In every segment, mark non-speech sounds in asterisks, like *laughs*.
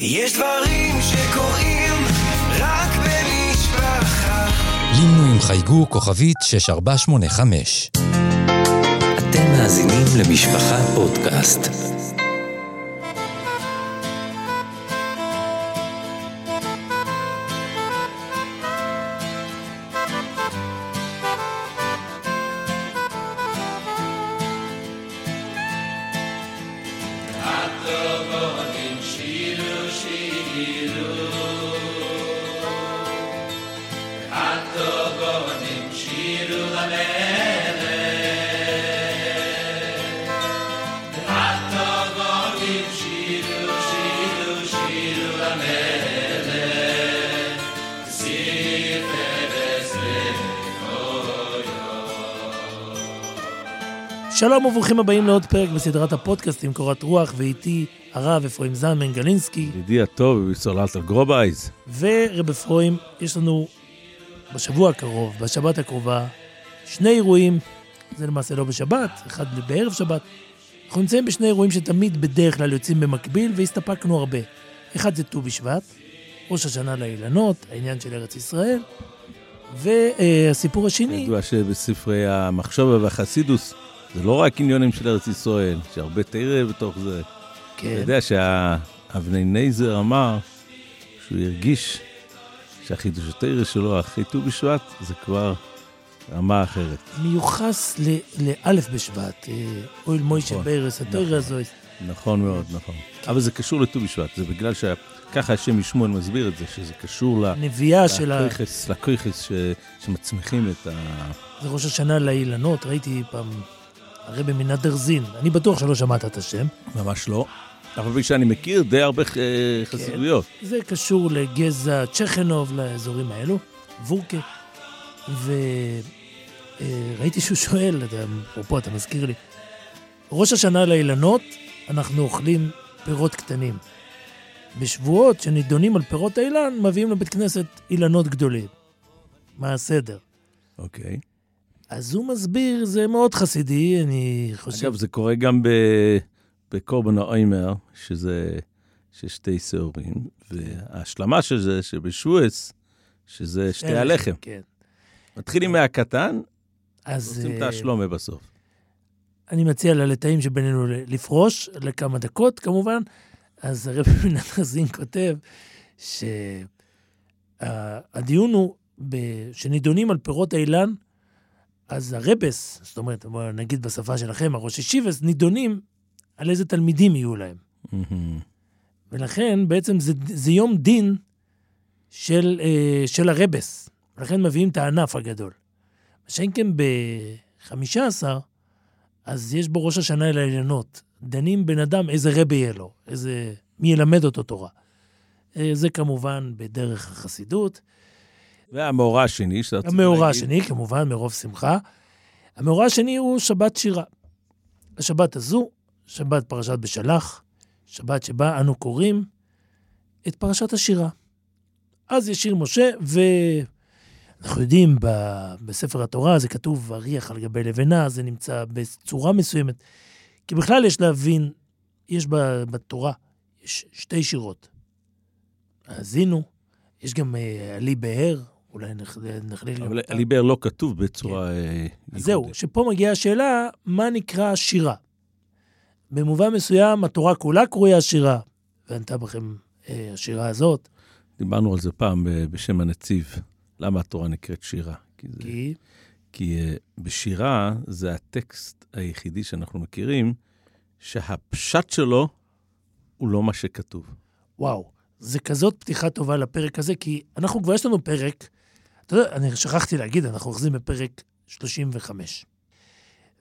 יש דברים שקורים רק במשפחה. לינו עם חייגו כוכבית 6485. אתם מאזינים למשפחה פודקאסט. וברוכים הבאים לעוד פרק בסדרת הפודקאסטים קורת רוח, ואיתי הרב אפרים זלמן גלינסקי, ידידי הטוב, על גרובייז. ורב אפרים, יש לנו בשבוע הקרוב, בשבת הקרובה, שני אירועים, זה למעשה לא בשבת, אחד בערב שבת. אנחנו נמצאים בשני אירועים שתמיד בדרך כלל יוצאים במקביל, והסתפקנו הרבה. אחד זה ט"ו בשבט, ראש השנה לאילנות, העניין של ארץ ישראל, והסיפור השני... ידוע שבספרי המחשבה והחסידוס, זה לא רק עניונים של ארץ ישראל, שהרבה תראה בתוך זה. כן. אתה יודע שאבני נייזר אמר שהוא הרגיש שהחידוש התרא שלו אחרי ט"ו בשבט זה כבר רמה אחרת. מיוחס לאלף בשבט, אה, אוהל מוישה נכון, ברס, התוירה נכון. הזו. נכון מאוד, נכון. אבל זה קשור לט"ו בשבט, זה בגלל שככה השם ישמעאל מסביר את זה, שזה קשור ל... נביאה של ה... לכויכס, לכויכס שמצמיחים את ה... זה ראש השנה לאילנות, ראיתי פעם הרבי מנדרזין, אני בטוח שלא שמעת את השם. ממש לא. אבל בגלל שאני מכיר די הרבה אה, חסידויות. זה קשור לגזע צ'כנוב, לאזורים האלו, וורקה. וראיתי שהוא שואל, אפרופו, אתה מזכיר לי, ראש השנה לאילנות, אנחנו אוכלים פירות קטנים. בשבועות שנידונים על פירות האילן, מביאים לבית כנסת אילנות גדולים. מה הסדר? אוקיי. אז הוא מסביר, זה מאוד חסידי, אני חושב. אגב, זה קורה גם ב... בקורבן האיימר, שזה ששתי שעורים, וההשלמה של זה, שבשועס, שזה שתי הלחם. כן. מתחילים מהקטן, אז עושים את אה, השלומה בסוף. אני מציע ללטאים שבינינו לפרוש לכמה דקות, כמובן. אז הרבי *laughs* מנתרזין כותב שהדיון הוא, שנידונים על פירות האילן, אז הרבס, זאת אומרת, בוא נגיד בשפה שלכם, הראש ישיבס, נידונים על איזה תלמידים יהיו להם. ולכן בעצם זה, זה יום דין של, אה, של הרבס. ולכן מביאים את הענף הגדול. שאם כן ב-15, אז יש בו ראש השנה אל העליונות. דנים בן אדם איזה רבי יהיה לו, איזה, מי ילמד אותו תורה. אה, זה כמובן בדרך החסידות. והמאורע השני, שאתה המאורע להגיד, השני, כמובן, מרוב שמחה. המאורע השני הוא שבת שירה. השבת הזו, שבת פרשת בשלח, שבת שבה אנו קוראים את פרשת השירה. אז ישיר משה, ואנחנו יודעים, ב- בספר התורה זה כתוב אריח על גבי לבנה, זה נמצא בצורה מסוימת. כי בכלל יש להבין, יש בתורה, יש שתי שירות. האזינו, יש גם אה, עלי באר, אולי נכ- נכליל אבל. הליבר לא כתוב בצורה... אה, אז זהו. שפה מגיעה השאלה, מה נקרא שירה? במובן מסוים, התורה כולה קרויה שירה, וענתה בכם אה, השירה הזאת, דיברנו על זה פעם ב- בשם הנציב, למה התורה נקראת שירה. כי, זה, כי כי אה, בשירה זה הטקסט היחידי שאנחנו מכירים, שהפשט שלו הוא לא מה שכתוב. וואו, זה כזאת פתיחה טובה לפרק הזה, כי אנחנו כבר יש לנו פרק, אתה יודע, אני שכחתי להגיד, אנחנו אוחזים בפרק 35.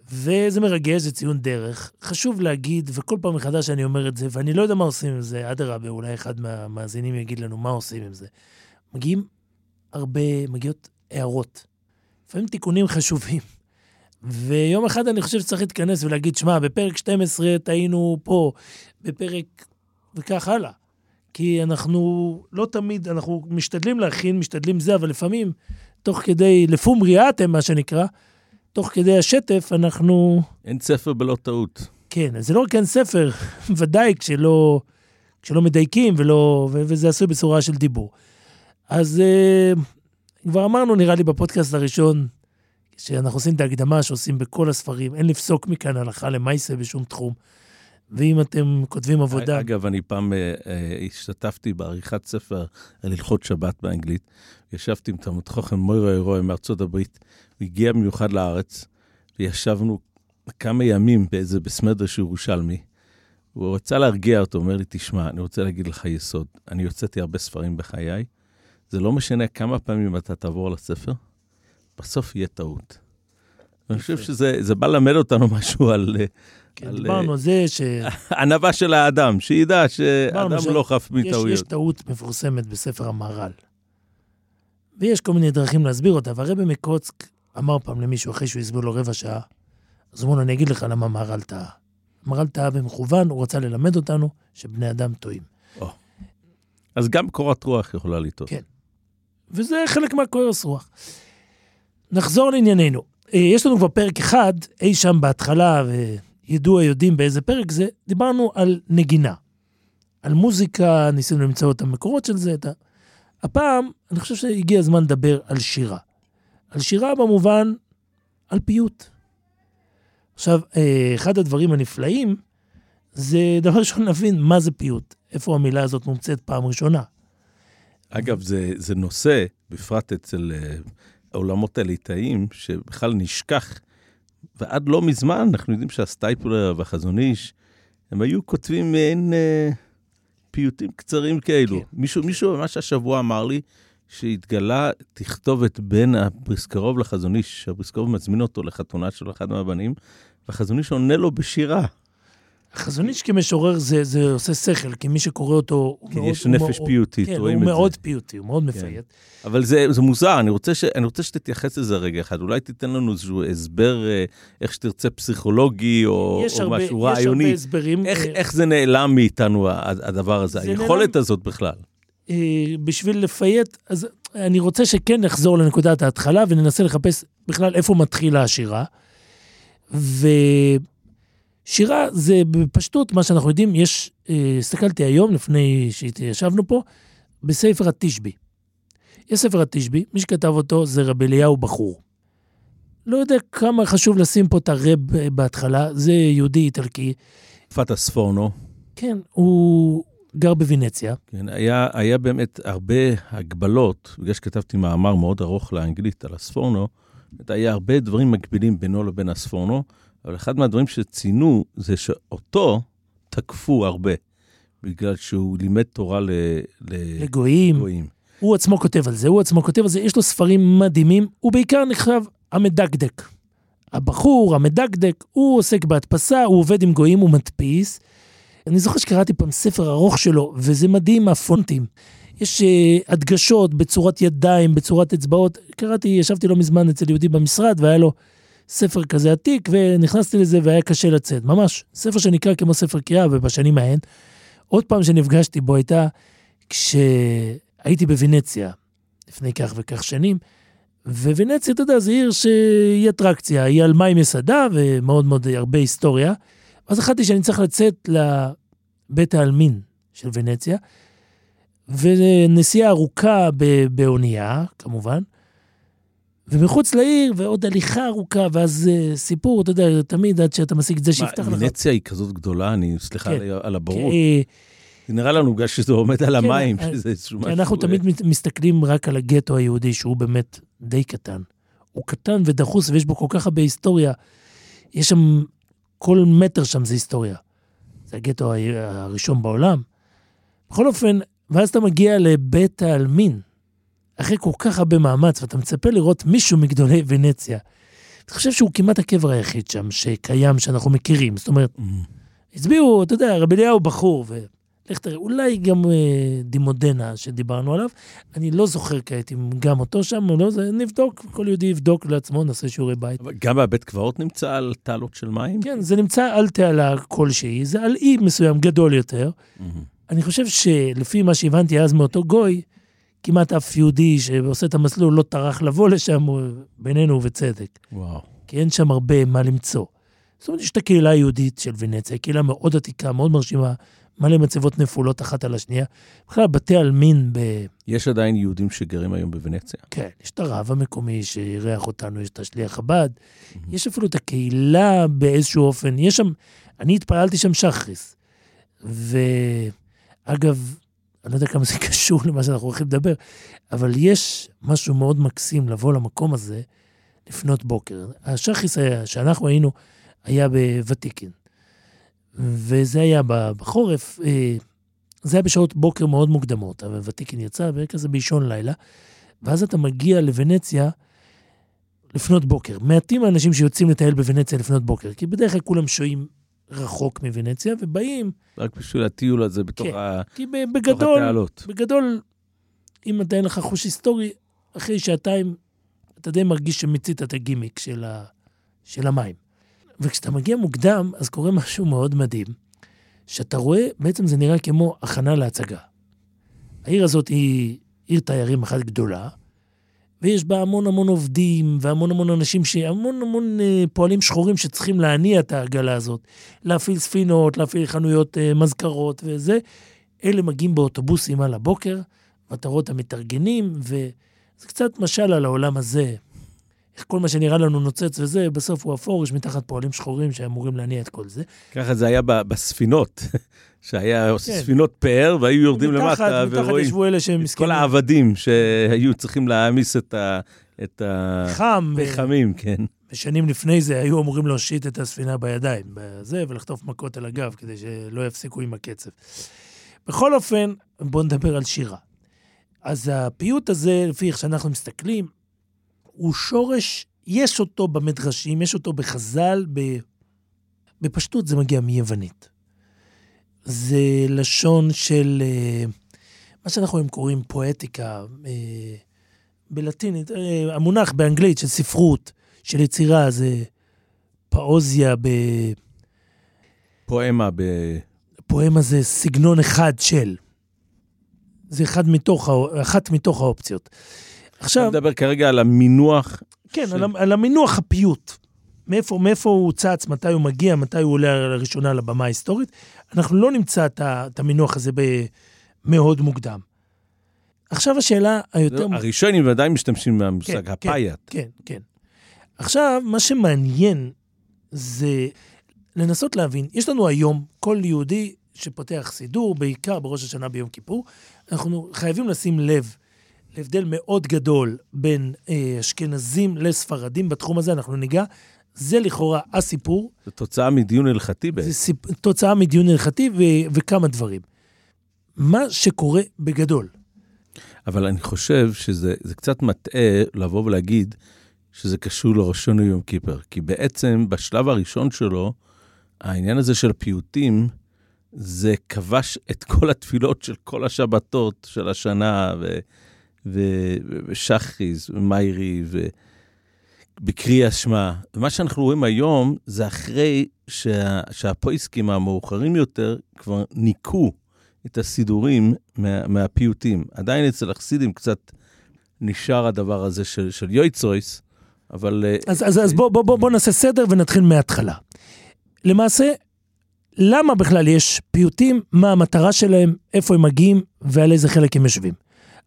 וזה מרגש, זה ציון דרך. חשוב להגיד, וכל פעם מחדש אני אומר את זה, ואני לא יודע מה עושים עם זה, אדרבה, אולי אחד מהמאזינים יגיד לנו מה עושים עם זה. מגיעים הרבה, מגיעות הערות. לפעמים תיקונים חשובים. ויום אחד אני חושב שצריך להתכנס ולהגיד, שמע, בפרק 12 טעינו פה, בפרק... וכך הלאה. כי אנחנו לא תמיד, אנחנו משתדלים להכין, משתדלים זה, אבל לפעמים, תוך כדי, לפום ריאתם, מה שנקרא, תוך כדי השטף, אנחנו... אין ספר בלא טעות. כן, זה לא רק אין ספר, *laughs* ודאי כשלא, כשלא מדייקים ולא, ו- וזה עשוי בצורה של דיבור. אז אה, כבר אמרנו, נראה לי, בפודקאסט הראשון, שאנחנו עושים את ההקדמה שעושים בכל הספרים, אין לפסוק מכאן הלכה למעשה בשום תחום. ואם אתם כותבים עבודה... אגב, אני פעם אה, אה, השתתפתי בעריכת ספר על הלכות שבת באנגלית. ישבתי עם תלמוד חוכם מוירו אירוע מארצות הברית. הוא הגיע במיוחד לארץ, וישבנו כמה ימים באיזה בסמדרש ירושלמי. הוא רצה להרגיע אותו, אומר לי, תשמע, אני רוצה להגיד לך יסוד. אני הוצאתי הרבה ספרים בחיי, זה לא משנה כמה פעמים אתה תעבור על הספר, בסוף יהיה טעות. אני חושב שזה זה בא ללמד אותנו משהו על... אה, כן, על, דיברנו על זה ש... *laughs* ענווה של האדם, שידע שאדם לא חף יש, יש מטעויות. טעות מפורסמת בספר המהר"ל. ויש כל מיני דרכים להסביר אותה, והרבי מקוצק אמר פעם למישהו, אחרי שהוא הסביר לו רבע שעה, אז הוא אמר לו, אני אגיד לך למה מהר"ל טעה. מהר"ל טעה במכוון, הוא רצה ללמד אותנו שבני אדם טועים. אז גם קורת רוח יכולה לטעות. כן. וזה חלק מהכוירס רוח. נחזור לענייננו. אה, יש לנו כבר פרק אחד, אי שם בהתחלה, וידוע יודעים באיזה פרק זה, דיברנו על נגינה. על מוזיקה, ניסינו למצוא את המקורות של זה. את ה... הפעם, אני חושב שהגיע הזמן לדבר על שירה. על שירה במובן, על פיוט. עכשיו, אה, אחד הדברים הנפלאים, זה דבר ראשון להבין מה זה פיוט. איפה המילה הזאת מומצאת פעם ראשונה. אגב, זה, זה נושא, בפרט אצל אה, העולמות הליטאיים, שבכלל נשכח. ועד לא מזמן, אנחנו יודעים שהסטייפלר והחזון איש, הם היו כותבים מעין אה, פיוטים קצרים כאלו. כן. מישהו, מישהו ממש השבוע אמר לי שהתגלה תכתובת בין הבריסקרוב לחזון איש, שהבריסקרוב מזמין אותו לחתונה של אחד מהבנים, והחזון איש עונה לו בשירה. החזון איש כמשורר זה, זה עושה שכל, כי מי שקורא אותו... הוא כי מאוד- יש הוא נפש מאוד- פיוטית, כן, רואים הוא את מאוד זה. פיוטי, הוא מאוד מפייט. אבל זה, זה מוזר, אני רוצה, ש, אני רוצה שתתייחס לזה רגע אחד. אולי תיתן לנו איזשהו הסבר, אה, איך שתרצה, פסיכולוגי או, יש או הרבה, משהו יש הרבה רעיוני. הסברים. איך, אה, איך זה נעלם מאיתנו, הדבר הזה, זה היכולת נעלם- הזאת בכלל. אה, בשביל לפייט, אז אני רוצה שכן נחזור לנקודת ההתחלה וננסה לחפש בכלל איפה מתחילה השירה. ושירה זה בפשטות, מה שאנחנו יודעים, יש, אה, הסתכלתי היום, לפני שישבנו פה, בספר התשבי. יש ספר התשבי, מי שכתב אותו זה רב אליהו בחור. לא יודע כמה חשוב לשים פה את הרב אה, בהתחלה, זה יהודי איטלקי. פאטה ספורנו, כן, הוא גר בוונציה. כן, היה, היה באמת הרבה הגבלות, בגלל שכתבתי מאמר מאוד ארוך לאנגלית על הספורנו, היה הרבה דברים מקבילים בינו לבין הספורנו, אבל אחד מהדברים שציינו זה שאותו תקפו הרבה, בגלל שהוא לימד תורה ל- לגויים. לגויים. הוא עצמו כותב על זה, הוא עצמו כותב על זה, יש לו ספרים מדהימים, הוא בעיקר נחשב המדקדק. הבחור, המדקדק, הוא עוסק בהדפסה, הוא עובד עם גויים, הוא מדפיס. אני זוכר שקראתי פעם ספר ארוך שלו, וזה מדהים, הפונטים. יש uh, הדגשות בצורת ידיים, בצורת אצבעות. קראתי, ישבתי לא מזמן אצל יהודי במשרד, והיה לו ספר כזה עתיק, ונכנסתי לזה והיה קשה לצאת. ממש, ספר שנקרא כמו ספר קריאה, ובשנים ההן. עוד פעם שנפגשתי בו הייתה כשהייתי בוונציה, לפני כך וכך שנים, וונציה, אתה יודע, זו עיר שהיא אטרקציה, היא על מים מסעדה ומאוד מאוד הרבה היסטוריה. אז החלטתי שאני צריך לצאת לבית העלמין של ונציה, ונסיעה ארוכה באונייה, כמובן, ומחוץ לעיר, ועוד הליכה ארוכה, ואז אה, סיפור, אתה יודע, תמיד עד שאתה משיג את זה שיפתח לך. ונציה היא כזאת גדולה, אני, סליחה כן. על- הבורות. אה, זה נראה לנו בגלל שזה עומד על כן, המים, אה, *laughs* שזה איזשהו משהו... אנחנו אה, תמיד מסתכלים רק על הגטו היהודי, שהוא באמת די קטן. הוא קטן ודחוס, ויש בו כל כך הרבה היסטוריה. יש שם, כל מטר שם זה היסטוריה. זה הגטו הראשון בעולם. בכל אופן, ואז אתה מגיע לבית העלמין, אחרי כל כך הרבה מאמץ, ואתה מצפה לראות מישהו מגדולי ונציה. אני חושב שהוא כמעט הקבר היחיד שם שקיים, שאנחנו מכירים. זאת אומרת, הצביעו, אתה יודע, רבי אליהו בחור, ולך תראה, אולי גם אה, דימודנה שדיברנו עליו. אני לא זוכר כעת אם גם אותו שם או לא, זה נבדוק, כל יהודי יבדוק לעצמו, נעשה שיעורי בית. אבל גם הבית קברות נמצא על תעלות של מים? כן, זה נמצא על תעלה כלשהי, זה על אי מסוים גדול יותר. מהמם. אני חושב שלפי מה שהבנתי אז מאותו גוי, כמעט אף יהודי שעושה את המסלול לא טרח לבוא לשם, בינינו ובצדק. וואו. כי אין שם הרבה מה למצוא. זאת אומרת, יש את הקהילה היהודית של ונציה, קהילה מאוד עתיקה, מאוד מרשימה, מלא מצבות נפולות אחת על השנייה. בכלל, בתי עלמין ב... יש עדיין יהודים שגרים היום בוונציה. כן, יש את הרב המקומי שאירח אותנו, יש את השליח חב"ד, יש אפילו את הקהילה באיזשהו אופן. יש שם, אני התפללתי שם שחריס. ואגב, אני לא יודע כמה זה *laughs* קשור למה שאנחנו הולכים לדבר, אבל יש משהו מאוד מקסים לבוא למקום הזה לפנות בוקר. השחריס היה, שאנחנו היינו, היה בוותיקין. וזה היה בחורף, אה, זה היה בשעות בוקר מאוד מוקדמות, אבל ותיקין יצא וכזה באישון לילה, ואז אתה מגיע לוונציה לפנות בוקר. מעטים האנשים שיוצאים לטייל בוונציה לפנות בוקר, כי בדרך כלל כולם שוהים רחוק מוונציה, ובאים, רק בשביל הטיול הזה בתוך כן. ה- כי בגדול, התעלות. בגדול, אם אתה אין לך חוש היסטורי, אחרי שעתיים אתה די מרגיש שמיצית את הגימיק של, ה... של המים. וכשאתה מגיע מוקדם, אז קורה משהו מאוד מדהים, שאתה רואה, בעצם זה נראה כמו הכנה להצגה. העיר הזאת היא עיר תיירים אחת גדולה, ויש בה המון המון עובדים, והמון המון אנשים. המון המון אה, פועלים שחורים שצריכים להניע את העגלה הזאת. להפעיל ספינות, להפעיל חנויות אה, מזכרות וזה. אלה מגיעים באוטובוסים על הבוקר, ואתה רואה את המתארגנים, וזה קצת משל על העולם הזה. איך כל מה שנראה לנו נוצץ וזה, בסוף הוא אפור, יש מתחת פועלים שחורים שאמורים להניע את כל זה. ככה זה היה בספינות, שהיה עושה כן. ספינות פאר, והיו יורדים מתחת- למטה מתחת ורואים ישבו אלה שהם את מסכנים. כל העבדים שהיו צריכים להעמיס את ה... את חם. אה, הפחמים, כן. ושנים לפני זה היו אמורים להושיט את הספינה בידיים, בזה, ולחטוף מכות על הגב, כדי שלא יפסיקו עם הקצב. בכל אופן, בואו נדבר על שירה. אז הפיוט הזה, לפי איך שאנחנו מסתכלים, הוא שורש, יש אותו במדרשים, יש אותו בחז"ל, ב... בפשטות זה מגיע מיוונית. זה לשון של אה, מה שאנחנו היום קוראים פואטיקה, אה, בלטינית, אה, המונח באנגלית של ספרות, של יצירה, זה פאוזיה, פואמה ב... בפואמה זה סגנון אחד של. זה אחד מתוך, אחת מתוך האופציות. אתה עכשיו, מדבר כרגע על המינוח. כן, של- על המינוח הפיוט. מאיפה, מאיפה הוא צץ, מתי הוא מגיע, מתי הוא עולה לראשונה לבמה ההיסטורית. אנחנו לא נמצא את, המינוח הזה מאוד מוקדם. עכשיו השאלה היותר... הראשונים ודאי משתמשים במושג כן, הפייט. כן, כן. עכשיו, מה שמעניין זה לנסות להבין, יש לנו היום, כל יהודי שפותח סידור, בעיקר בראש השנה ביום כיפור, אנחנו חייבים לשים לב להבדל מאוד גדול בין אה, אשכנזים לספרדים בתחום הזה, אנחנו ניגע. זה לכאורה הסיפור, זו תוצאה מדיון הלכתי זה בעצם. סיפ... תוצאה מדיון הלכתי ו... וכמה דברים. מה שקורה בגדול, אבל אני חושב שזה זה קצת מטעה לבוא ולהגיד שזה קשור לראשון יום כיפר. כי בעצם בשלב הראשון שלו, העניין הזה של פיוטים, זה כבש את כל התפילות של כל השבתות של השנה, ו, ו, ו, ושחריס, ומיירי, ובקריאה שמע. ומה שאנחנו רואים היום, זה אחרי שה, שהפויסקים המאוחרים יותר כבר ניקו את הסידורים מה, מהפיוטים. עדיין אצל החסידים קצת נשאר הדבר הזה של, של יויצויס, אבל... אה, אז, אז, אז בוא, בוא, בוא, בוא נעשה סדר ונתחיל מההתחלה. למעשה, למה בכלל יש פיוטים, מה המטרה שלהם, איפה הם מגיעים ועל איזה חלק הם יושבים.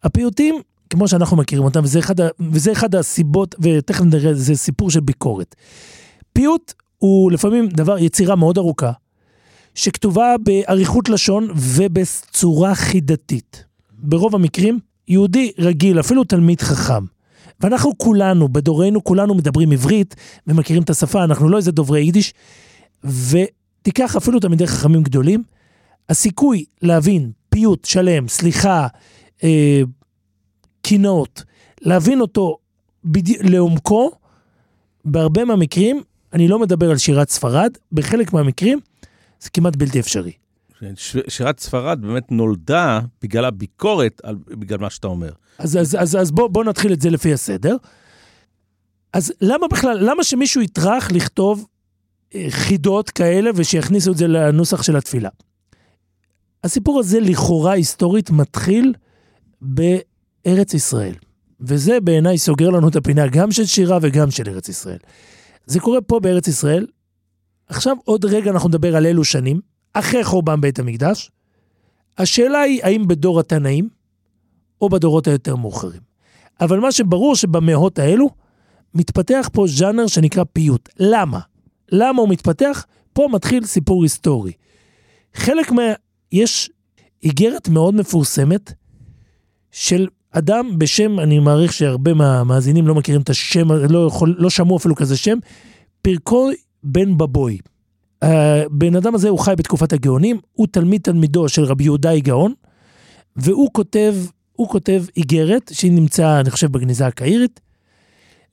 הפיוטים, כמו שאנחנו מכירים אותם, וזה אחד, וזה אחד הסיבות, ותכף נראה, זה סיפור של ביקורת. פיוט הוא לפעמים דבר, יצירה מאוד ארוכה, שכתובה באריכות לשון ובצורה חידתית. ברוב המקרים, יהודי רגיל, אפילו תלמיד חכם, ואנחנו כולנו, בדורנו, כולנו מדברים עברית ומכירים את השפה, אנחנו לא איזה דוברי יידיש, ותיקח אפילו תלמידי חכמים גדולים, הסיכוי להבין פיוט שלם, סליחה, אה, קינות, להבין אותו בדי... לעומקו, בהרבה מהמקרים, אני לא מדבר על שירת ספרד, בחלק מהמקרים זה כמעט בלתי אפשרי. ש- שירת ספרד באמת נולדה בגלל הביקורת, על, בגלל מה שאתה אומר. אז, אז, אז, אז בוא, בוא נתחיל את זה לפי הסדר. אז למה בכלל, למה שמישהו יטרח לכתוב אה, חידות כאלה ושיכניסו את זה לנוסח של התפילה? הסיפור הזה לכאורה היסטורית מתחיל בארץ ישראל. וזה בעיניי סוגר לנו את הפינה גם של שירה וגם של ארץ ישראל. זה קורה פה בארץ ישראל. עכשיו עוד רגע אנחנו נדבר על אלו שנים, אחרי חורבן בית המקדש, השאלה היא האם בדור התנאים או בדורות היותר מאוחרים. אבל מה שברור שבמאות האלו מתפתח פה ז'אנר שנקרא פיוט. למה? למה הוא מתפתח? פה מתחיל סיפור היסטורי. חלק מה... יש איגרת מאוד מפורסמת של אדם בשם, אני מעריך שהרבה מהמאזינים לא מכירים את השם, לא, יכול, לא שמעו אפילו כזה שם, פרקוי בן בבוי. הבן אדם הזה הוא חי בתקופת הגאונים, הוא תלמיד תלמידו של רבי יהודאי גאון, והוא כותב, הוא כותב איגרת שהיא נמצאה, אני חושב, בגניזה הקהירית.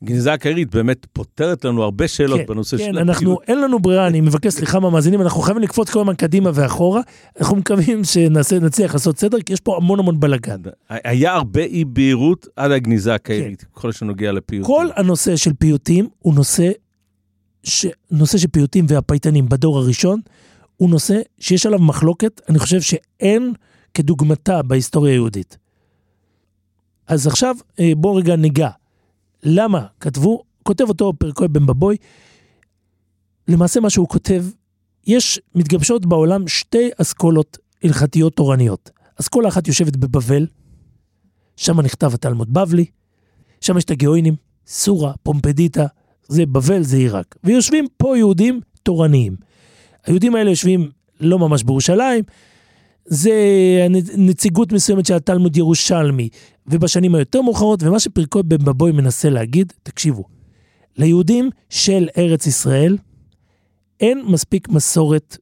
גניזה הקהירית באמת פותרת לנו הרבה שאלות כן, בנושא כן, של אנחנו, הפיוט. אין לנו ברירה, אני מבקש סליחה מהמאזינים, אנחנו חייבים לקפוץ כל הזמן קדימה ואחורה. אנחנו מקווים שנעשה, נצליח לעשות סדר, כי יש פה המון המון בלאגן. היה הרבה אי בהירות עד הגניזה הקהירית, בכל שנוגע לפיוט. כל הנושא של פיוטים הוא נושא, ש... נושא של פיוטים והפייטנים בדור הראשון, הוא נושא שיש עליו מחלוקת, אני חושב שאין כדוגמתה בהיסטוריה היהודית. אז עכשיו אה, בואו רגע ניגע. למה כתבו, כותב אותו פרקוי בן בבוי, למעשה מה שהוא כותב, יש, מתגבשות בעולם שתי אסכולות הלכתיות תורניות. אסכולה אחת יושבת בבבל, שם נכתב התלמוד בבלי, שם יש את הגאוינים, סורה, פומפדיטה, זה בבל, זה עיראק. ויושבים פה יהודים תורניים. היהודים האלה יושבים לא ממש בירושלים, זה נציגות מסוימת של התלמוד ירושלמי, ובשנים היותר מאוחרות, ומה שפרקוי בן בבוי מנסה להגיד, תקשיבו, ליהודים של ארץ ישראל אין מספיק מסורת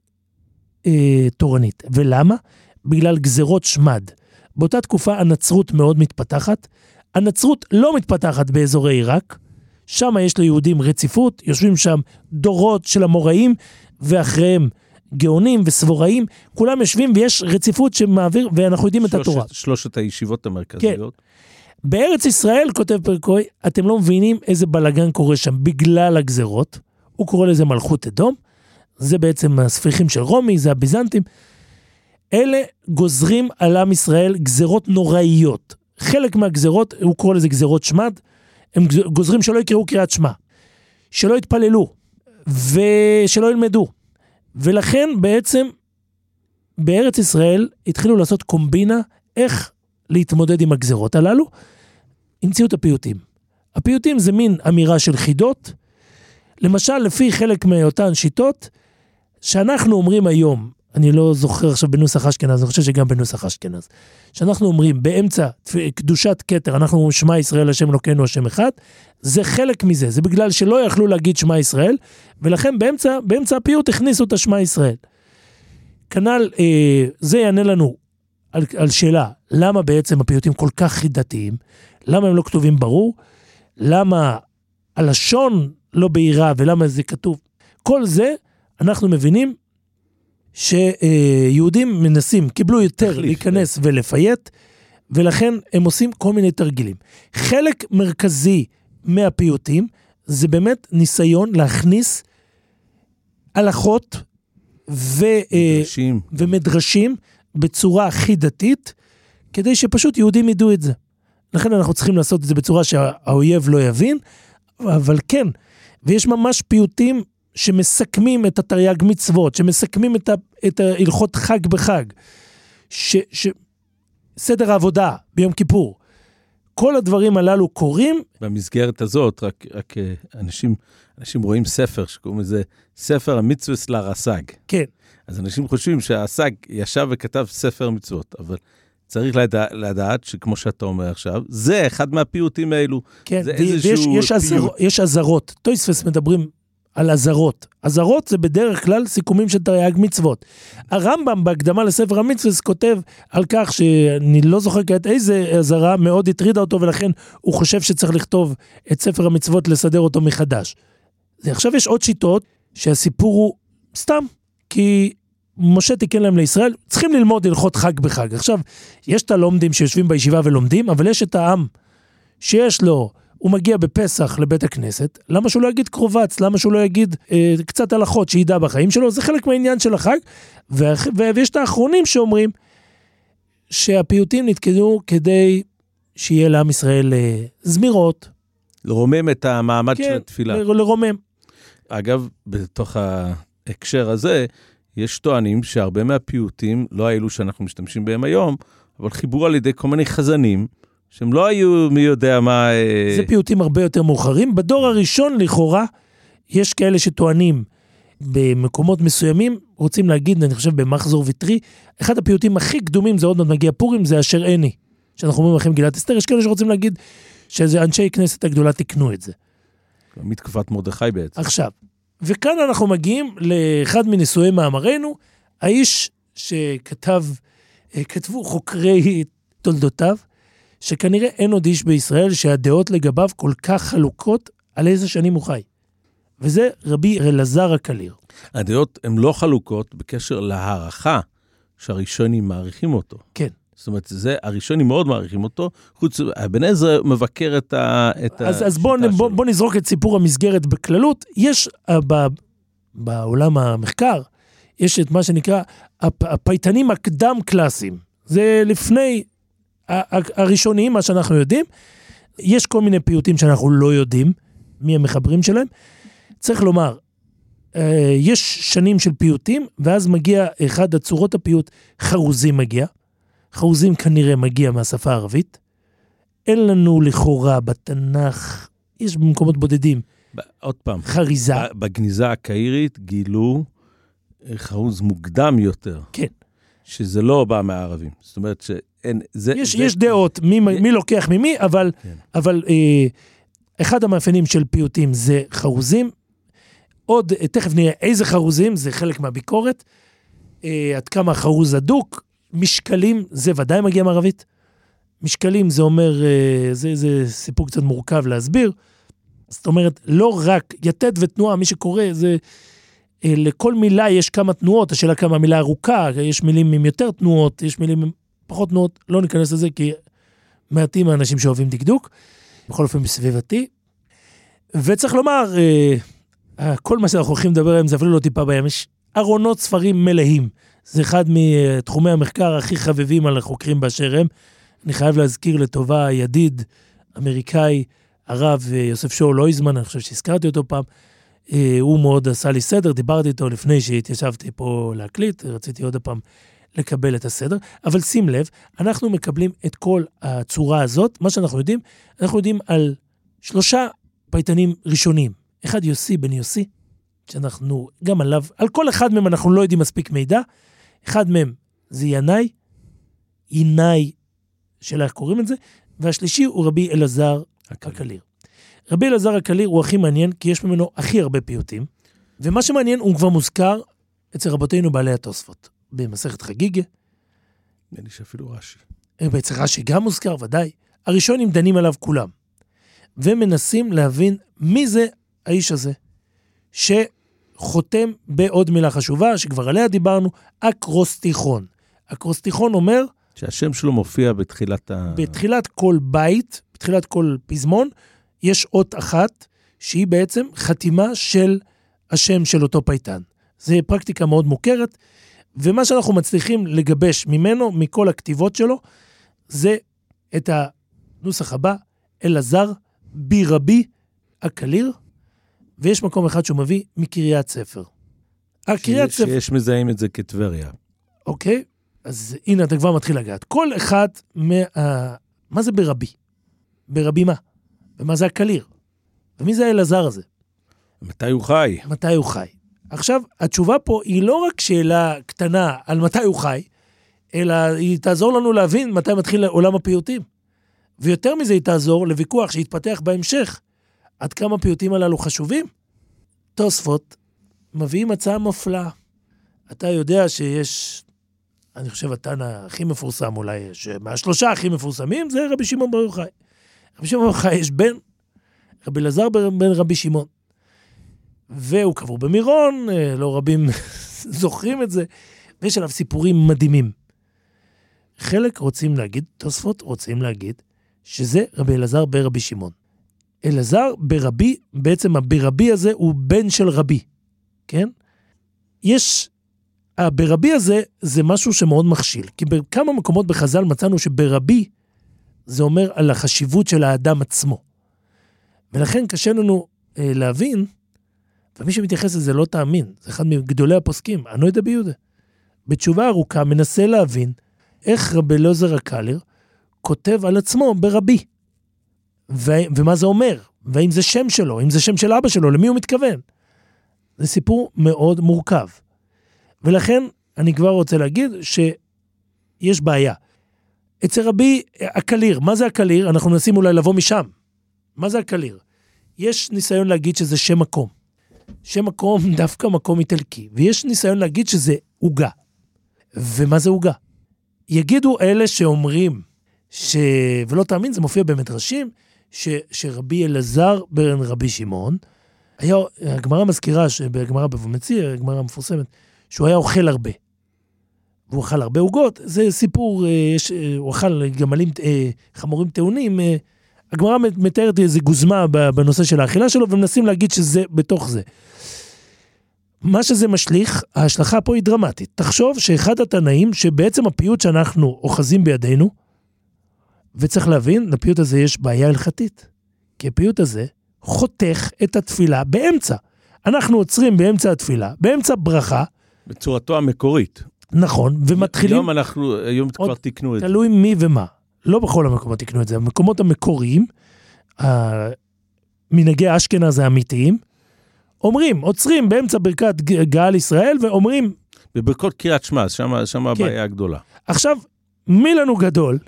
אה, תורנית. ולמה? בגלל גזרות שמד. באותה תקופה הנצרות מאוד מתפתחת. הנצרות לא מתפתחת באזורי עיראק, שם יש ליהודים רציפות, יושבים שם דורות של המוראים, ואחריהם גאונים וסבוראים, כולם יושבים ויש רציפות שמעביר, ואנחנו יודעים את שלושת- התורה. שלושת הישיבות המרכזיות. בארץ ישראל, כותב פרקוי, אתם לא מבינים איזה בלאגן קורה שם בגלל הגזרות. הוא קורא לזה מלכות אדום. זה בעצם הספיחים של רומי, זה הביזנטים. אלה גוזרים על עם ישראל גזרות נוראיות. חלק מהגזרות, הוא קורא לזה גזרות שמד, הם גוזרים שלא יקראו קריאת שמע, שלא יתפללו, ושלא ילמדו. ולכן בעצם בארץ ישראל התחילו לעשות קומבינה איך להתמודד עם הגזרות הללו, המציאו את הפיוטים. הפיוטים זה מין אמירה של חידות. למשל, לפי חלק מאותן שיטות, שאנחנו אומרים היום, אני לא זוכר עכשיו בנוסח אשכנז, אני חושב שגם בנוסח אשכנז, שאנחנו אומרים באמצע קדושת כתר, אנחנו אומרים שמע ישראל השם אלוקינו השם אחד, זה חלק מזה, זה בגלל שלא יכלו להגיד שמע ישראל, ולכן באמצע, באמצע הפיוט הכניסו את השמע ישראל. כנ"ל, אה, זה יענה לנו על, על שאלה, למה בעצם הפיוטים כל כך חידתיים? למה הם לא כתובים ברור? למה הלשון לא בהירה ולמה זה כתוב? כל זה אנחנו מבינים שיהודים מנסים, קיבלו יותר תחליף, להיכנס ולפייט, ולכן הם עושים כל מיני תרגילים. חלק מרכזי מהפיוטים זה באמת ניסיון להכניס הלכות ו, אה, מדרשים. ומדרשים בצורה הכי דתית, כדי שפשוט יהודים ידעו את זה. לכן אנחנו צריכים לעשות את זה בצורה שהאויב לא יבין, אבל כן, ויש ממש פיוטים שמסכמים את התרי"ג מצוות, שמסכמים את, ה, את ההלכות חג בחג, ש, ש, סדר העבודה ביום כיפור. כל הדברים הללו קורים, במסגרת הזאת, רק, רק אה, אנשים, אנשים רואים ספר שקוראים לזה ספר המצווה לרס"ג. כן, אז אנשים חושבים שהרס"ג ישב וכתב ספר מצוות, אבל צריך לדע, לדעת שכמו שאתה אומר עכשיו, זה אחד מהפיוטים האלו. כן, זה ו- ויש איזשהו יש פיוט. יש אזהרות. טויספס מדברים על אזהרות. אזהרות זה בדרך כלל סיכומים של תרי"ג מצוות. הרמב"ם בהקדמה לספר המצווה כותב על כך שאני לא זוכר כעת איזה אזהרה מאוד הטרידה אותו ולכן הוא חושב שצריך לכתוב את ספר המצוות, לסדר אותו מחדש. עכשיו יש עוד שיטות שהסיפור הוא סתם, כי משה תיקן להם לישראל, צריכים ללמוד הלכות חג בחג. עכשיו, יש את הלומדים שיושבים בישיבה ולומדים, אבל יש את העם שיש לו, הוא מגיע בפסח לבית הכנסת, למה שהוא לא יגיד קרובץ? למה שהוא לא יגיד אה, קצת הלכות שידע בחיים שלו? זה חלק מהעניין של החג. ואח- ו- ויש את האחרונים שאומרים שהפיוטים נתקדו כדי שיהיה לעם ישראל אה, זמירות, לרומם את המעמד של כן, התפילה. ל- לרומם. אגב, בתוך ההקשר הזה, יש טוענים שהרבה מהפיוטים, לא האלו שאנחנו משתמשים בהם היום, אבל חיברו על ידי כל מיני חזנים, שהם לא היו מי יודע מה... אה, זה פיוטים הרבה יותר מאוחרים. בדור הראשון, לכאורה, יש כאלה שטוענים במקומות מסוימים, רוצים להגיד, אני חושב במחזור ויטרי, אחד הפיוטים הכי קדומים, זה עוד מעט מגיע פורים, זה אשר עיני. שאנחנו אומרים אחרי מגילת אסתר, יש כאלה שרוצים להגיד שזה אנשי כנסת הגדולה תיקנו את זה. מתקופת מרדכי בעצם. עכשיו, וכאן אנחנו מגיעים לאחד מנישואי מאמרנו, האיש שכתב, אה, כתבו חוקרי תולדותיו, שכנראה אין עוד איש בישראל שהדעות לגביו כל כך חלוקות על איזה שנים הוא חי. וזה רבי אלעזר הקליר. הדעות הן לא חלוקות בקשר להערכה שהראשונים מעריכים אותו. כן. זאת אומרת, זה, הראשונים מאוד מעריכים אותו, חוץ, אבן עזרא מבקר את ה... את אז, אז בוא, השיטה בוא, שלו. בוא נזרוק את סיפור המסגרת בכללות. יש uh, ב, בעולם המחקר, יש את מה שנקרא הפ, הפייטנים הקדם קלאסיים. זה לפני ה- ה- הראשונים, מה שאנחנו יודעים. יש כל מיני פיוטים שאנחנו לא יודעים מי המחברים שלהם. צריך לומר, אה, יש שנים של פיוטים, ואז מגיע אחד הצורות הפיוט, חרוזים מגיע. חרוזים כנראה מגיע מהשפה הערבית. אין לנו לכאורה בתנ"ך, יש במקומות בודדים, עוד פעם, חריזה. בגניזה הקהירית גילו אה, חרוז מוקדם יותר. כן. שזה לא בא מהערבים. זאת אומרת שאין... זה, יש, זה, יש דעות מי, מי לוקח ממי, אבל, כן. אבל אה, אחד המאפיינים של פיוטים זה חרוזים. עוד, אה, תכף נראה איזה חרוזים, זה חלק מהביקורת. אה, עד כמה החרוז הדוק. משקלים, זה ודאי מגיע מערבית. משקלים זה אומר, אה, זה, זה סיפור קצת מורכב להסביר. זאת אומרת, לא רק יתד ותנועה, מי שקורא, זה... אה, לכל מילה יש כמה תנועות, השאלה כמה מילה ארוכה, יש מילים עם יותר תנועות, יש מילים עם פחות תנועות, לא ניכנס לזה כי מעטים האנשים שאוהבים דקדוק, בכל אופן בסביבתי. וצריך לומר, אה, אה, כל מה שאנחנו הולכים לדבר עליהם זה אפילו לא טיפה בים, יש ארונות ספרים מלאים. זה אחד מתחומי המחקר הכי חביבים על החוקרים באשר הם. אני חייב להזכיר לטובה ידיד אמריקאי, הרב אה, יוסף שואו לויזמן, אני חושב שהזכרתי אותו פעם. הוא מאוד עשה לי סדר, דיברתי איתו לפני שהתיישבתי פה להקליט, רציתי עוד פעם לקבל את הסדר. אבל שים לב, אנחנו מקבלים את כל הצורה הזאת, מה שאנחנו יודעים, אנחנו יודעים על שלושה פייטנים ראשונים. אחד יוסי בן יוסי, שאנחנו גם עליו, על כל אחד מהם אנחנו לא יודעים מספיק מידע. אחד מהם זה ינאי, ינאי, שאלה איך קוראים את זה, והשלישי הוא רבי אלעזר הקליר. רבי אלעזר הקליר הוא הכי מעניין, כי יש ממנו הכי הרבה פיוטים, ומה שמעניין, הוא כבר מוזכר אצל רבותינו בעלי התוספות, במסכת חגיגה, נדמה לי שאפילו רש"י. ואצל רש"י גם מוזכר, ודאי. הראשונים דנים עליו כולם, ומנסים להבין מי זה האיש הזה, שחותם בעוד מילה חשובה, שכבר עליה דיברנו, אקרוסטיכון. אקרוסטיכון אומר, שהשם שלו מופיע בתחילת ה... בתחילת כל בית, בתחילת כל פזמון, יש אות אחת שהיא בעצם חתימה של השם של אותו פייטן. זו פרקטיקה מאוד מוכרת, ומה שאנחנו מצליחים לגבש ממנו, מכל הכתיבות שלו, זה את הנוסח הבא, אלעזר ברבי הקליר, ויש מקום אחד שהוא מביא מקריית ספר. הקריית שיש- ספר, שיש מזהים את זה כטבריה. אוקיי? אז הנה, אתה כבר מתחיל לגעת. כל אחד מה... מה זה ברבי? ברבי מה? ומה זה הקליר? ומי זה האלעזר הזה? מתי הוא חי? מתי הוא חי? עכשיו, התשובה פה היא לא רק שאלה קטנה על מתי הוא חי, אלא היא תעזור לנו להבין מתי מתחיל עולם הפיוטים. ויותר מזה, היא תעזור לוויכוח שיתפתח בהמשך, עד כמה הפיוטים הללו חשובים. תוספות מביאים הצעה מפלאה. אתה יודע שיש, אני חושב, התנא הכי מפורסם אולי, מהשלושה הכי מפורסמים, זה רבי שמעון בר יוחאי. רבי שמעון בר יוחאי יש בן, רבי אלעזר בן רבי שמעון. והוא קבור במירון, אה, לא רבים *laughs* זוכרים את זה, ויש עליו סיפורים מדהימים. חלק רוצים להגיד, תוספות רוצים להגיד, שזה רבי אלעזר ברבי שמעון. אלעזר ברבי, בעצם הברבי הזה הוא בן של רבי, כן? יש, הברבי הזה זה משהו שמאוד מכשיל, כי בכמה מקומות בחז"ל מצאנו שברבי זה אומר על החשיבות של האדם עצמו. ולכן קשה לנו אה, להבין ומי שמתייחס לזה לא תאמין, זה אחד מגדולי הפוסקים, הנוידא ביהודה. בתשובה ארוכה מנסה להבין איך רבי אלעזר הקלר כותב על עצמו ברבי. ו- ומה זה אומר, והאם זה שם שלו, אם זה שם של אבא שלו, למי הוא מתכוון. זה סיפור מאוד מורכב. ולכן אני כבר רוצה להגיד שיש בעיה. אצל רבי הקליר, מה זה הקליר? אנחנו מנסים אולי לבוא משם. מה זה הקליר? יש ניסיון להגיד שזה שם מקום. שם מקום *laughs* דווקא מקום איטלקי, ויש ניסיון להגיד שזה עוגה. ומה זה עוגה? יגידו אלה שאומרים, ש... ולא תאמין, זה מופיע במדרשים, ש... שרבי אלעזר בן רבי שמעון, היה, הגמרא מזכירה, בגמרא בבוא מציע, הגמרא המפורסמת, שהוא היה אוכל הרבה. והוא אכל הרבה עוגות, זה סיפור, אה, יש, אה, הוא אכל גמלים, אה, חמורים טעונים. הגמרא מתארת איזה גוזמה בנושא של האכילה שלו, ומנסים להגיד שזה בתוך זה. מה שזה משליך, ההשלכה פה היא דרמטית. תחשוב שאחד התנאים, שבעצם הפיוט שאנחנו אוחזים בידינו, וצריך להבין, לפיוט הזה יש בעיה הלכתית. כי הפיוט הזה חותך את התפילה באמצע. אנחנו עוצרים באמצע התפילה, באמצע ברכה. בצורתו המקורית. נכון, ומתחילים... היום אנחנו, היום כבר תיקנו את זה. תלוי מי ומה. לא בכל המקומות תיקנו את זה, המקומות המקוריים, מנהגי אשכנז האמיתיים, אומרים, עוצרים באמצע ברכת גאל ישראל ואומרים... בברכות קריאת שמע, שם, שם כן. הבעיה הגדולה. עכשיו, מי לנו גדול?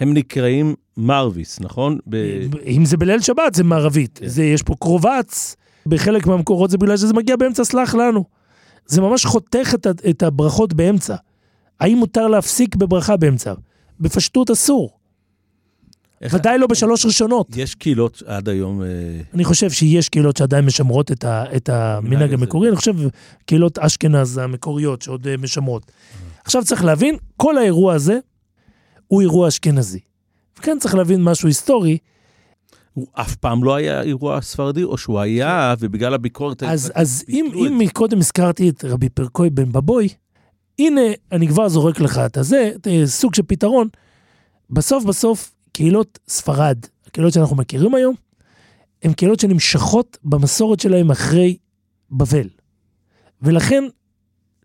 הם נקראים מרוויס, נכון? ב... אם זה בליל שבת, זה מערבית. כן. זה, יש פה קרובץ, בחלק מהמקורות זה בגלל שזה מגיע באמצע, סלח לנו. זה ממש חותך את, את הברכות באמצע. האם מותר להפסיק בברכה באמצע? בפשטות אסור. ודאי לא בשלוש ראשונות. יש קהילות עד היום... אה, אני חושב שיש קהילות שעדיין משמרות את, ה, את המנהג המקורי, אני חושב קהילות אשכנז המקוריות שעוד אה, משמרות. עכשיו צריך להבין, כל האירוע הזה הוא אירוע אשכנזי. וכאן צריך להבין משהו היסטורי. הוא אף פעם לא היה אירוע ספרדי, או שהוא היה, ובגלל הביקורת... אז, אז אם, אם מקודם הזכרתי את רבי פרקוי בן בבוי, הנה, אני כבר זורק לך את הזה, סוג של פתרון. בסוף בסוף, קהילות ספרד, הקהילות שאנחנו מכירים היום, הן קהילות שנמשכות במסורת שלהם אחרי בבל. ולכן,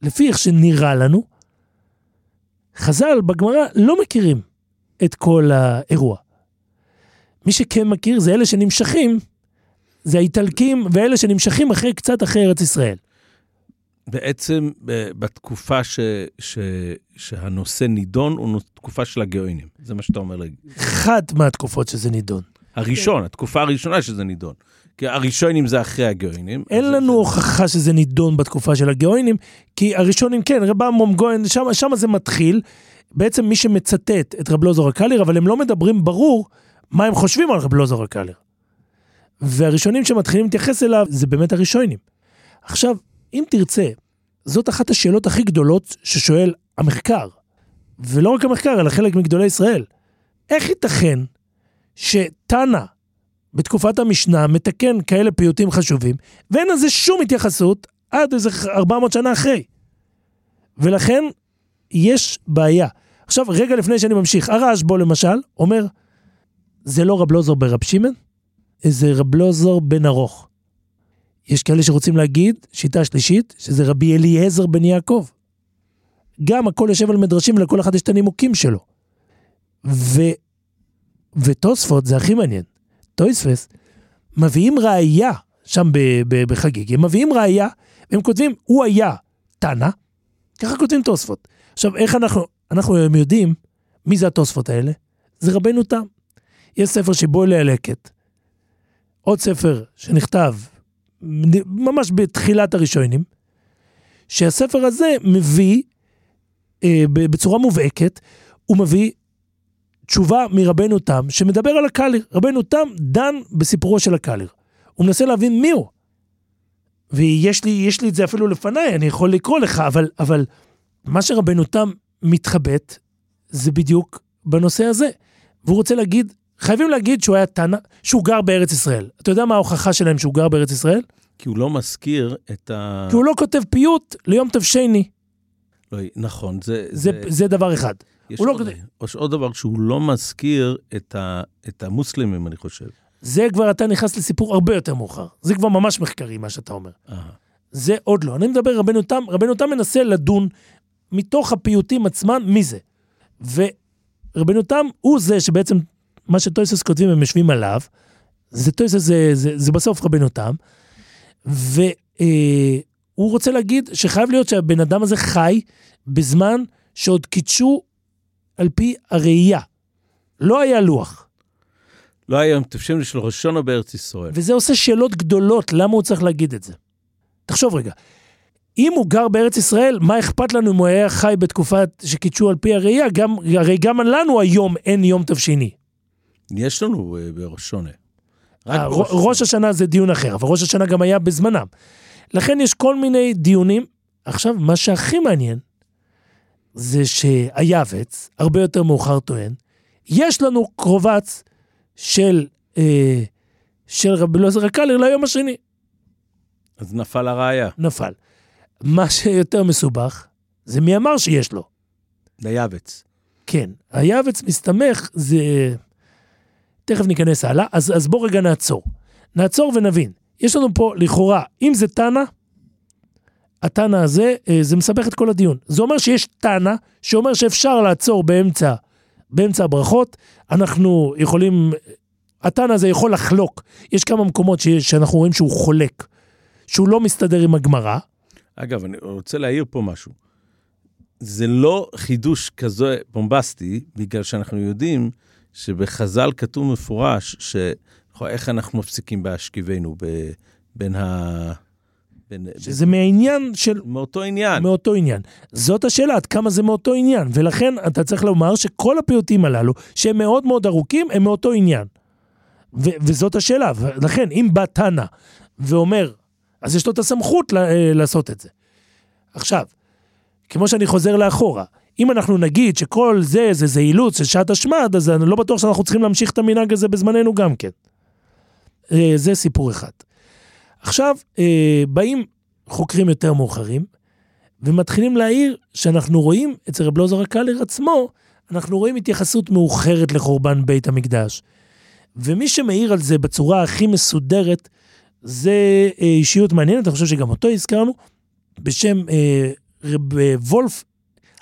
לפי איך שנראה לנו, חז"ל בגמרא לא מכירים את כל האירוע. מי שכן מכיר זה אלה שנמשכים, זה האיטלקים ואלה שנמשכים אחרי, קצת אחרי ארץ ישראל. בעצם בתקופה ש, ש, שהנושא נידון, הוא תקופה של הגאונים. זה מה שאתה אומר לי. אחת מהתקופות שזה נידון. הראשון, כן. התקופה הראשונה שזה נידון. כי הראשונים זה אחרי הגאונים. אין לנו זה... הוכחה שזה נידון בתקופה של הגאונים, כי הראשונים, כן, רב עמום גויין, שם, שם זה מתחיל. בעצם מי שמצטט את רב לוזור הקליר, אבל הם לא מדברים ברור מה הם חושבים על רב לוזור הקליר. והראשונים שמתחילים להתייחס אליו, זה באמת הראשונים. עכשיו, אם תרצה, זאת אחת השאלות הכי גדולות ששואל המחקר, ולא רק המחקר, אלא חלק מגדולי ישראל. איך ייתכן שתנא בתקופת המשנה מתקן כאלה פיוטים חשובים, ואין לזה שום התייחסות עד איזה 400 שנה אחרי. ולכן יש בעיה. עכשיו, רגע לפני שאני ממשיך, הרשב"א למשל אומר, זה לא רב לוזור ברב שמעון, זה רב לוזור בן ארוך. יש כאלה שרוצים להגיד, שיטה שלישית, שזה רבי אליעזר בן יעקב. גם הכל יושב על מדרשים ולכל אחד יש את הנימוקים שלו. ו... ותוספות, זה הכי מעניין. טויספס, מביאים ראייה, שם בחגיגי, הם מביאים ראייה, והם כותבים, הוא היה תנא, ככה כותבים תוספות. עכשיו, איך אנחנו, אנחנו יודעים מי זה התוספות האלה? זה רבנו תם. יש ספר שבו ללקט, עוד ספר שנכתב ממש בתחילת הראשונים, שהספר הזה מביא, אה, בצורה מובהקת, הוא מביא תשובה מרבנו תם, שמדבר על הקליר. רבנו תם דן בסיפורו של הקליר. הוא מנסה להבין מי הוא. ויש לי, לי את זה אפילו לפניי, אני יכול לקרוא לך, אבל, אבל מה שרבנו תם מתחבט, זה בדיוק בנושא הזה. והוא רוצה להגיד, חייבים להגיד שהוא היה תנא, שהוא גר בארץ ישראל. אתה יודע מה ההוכחה שלהם שהוא גר בארץ ישראל? כי הוא לא מזכיר את ה... כי הוא לא כותב פיוט ליום תבשני. לא, נכון, זה... זה, זה... זה דבר אחד. יש, עוד, לא... יש עוד דבר שהוא לא מזכיר את, ה, את המוסלמים, אני חושב. זה כבר אתה נכנס לסיפור הרבה יותר מאוחר. זה כבר ממש מחקרי, מה שאתה אומר. אה. זה עוד לא. אני מדבר, רבנו תם, רבנו תם מנסה לדון מתוך הפיוטים עצמם, מי זה. ורבנו תם הוא זה שבעצם, מה שטויסס כותבים, הם יושבים עליו, זה טויסס, זה, זה, זה בסוף רבנו תם, והוא אה, רוצה להגיד שחייב להיות שהבן אדם הזה חי בזמן שעוד קידשו על פי הראייה. לא היה לוח. לא היה יום תפשם של ראשונה בארץ ישראל. וזה עושה שאלות גדולות, למה הוא צריך להגיד את זה? תחשוב רגע, אם הוא גר בארץ ישראל, מה אכפת לנו אם הוא היה חי בתקופה שקידשו על פי הראייה? גם, הרי גם לנו היום אין יום תבשיני. יש לנו אה. רק אה, בראש ראש השנה זה דיון אחר, אבל ראש השנה גם היה בזמנם. לכן יש כל מיני דיונים. עכשיו, מה שהכי מעניין, זה שהיעבץ, הרבה יותר מאוחר טוען, יש לנו קרובץ של, אה, של רבי אלעזר הקלר ליום השני. אז נפל הראיה, נפל. מה שיותר מסובך, זה מי אמר שיש לו. ליעבץ. כן, היעבץ מסתמך, זה... תכף ניכנס הלאה, אז, אז בוא רגע נעצור. נעצור ונבין. יש לנו פה, לכאורה, אם זה תנא, התנא הזה, אה, זה מסבך את כל הדיון. זה אומר שיש תנא שאומר שאפשר לעצור באמצע, באמצע הברכות. אנחנו יכולים, התנא הזה יכול לחלוק. יש כמה מקומות ש, שאנחנו רואים שהוא חולק, שהוא לא מסתדר עם הגמרא. אגב, אני רוצה להעיר פה משהו. זה לא חידוש כזה בומבסטי, בגלל שאנחנו יודעים שבחז"ל כתוב מפורש, ש... איך אנחנו מפסיקים בהשכיבנו ב... בין ה... בין... שזה מהעניין של מאותו עניין. מאותו עניין. זאת השאלה, עד כמה זה מאותו עניין. ולכן אתה צריך לומר שכל הפיוטים הללו, שהם מאוד מאוד ארוכים, הם מאותו עניין. ו- וזאת השאלה. ולכן, אם בא תנא ואומר, אז יש לו את הסמכות ל- אה, לעשות את זה. עכשיו, כמו שאני חוזר לאחורה, אם אנחנו נגיד שכל זה, זה זה אילוץ של שעת השמד, אז אני לא בטוח שאנחנו צריכים להמשיך את המנהג הזה בזמננו גם כן. אה, זה סיפור אחד. עכשיו, אה, באים חוקרים יותר מאוחרים, ומתחילים להעיר שאנחנו רואים, אצל רב לוזר הקלר עצמו, אנחנו רואים התייחסות מאוחרת לחורבן בית המקדש. ומי שמעיר על זה בצורה הכי מסודרת, זה אה, אישיות מעניינת, אני חושב שגם אותו הזכרנו, בשם אה, רב וולף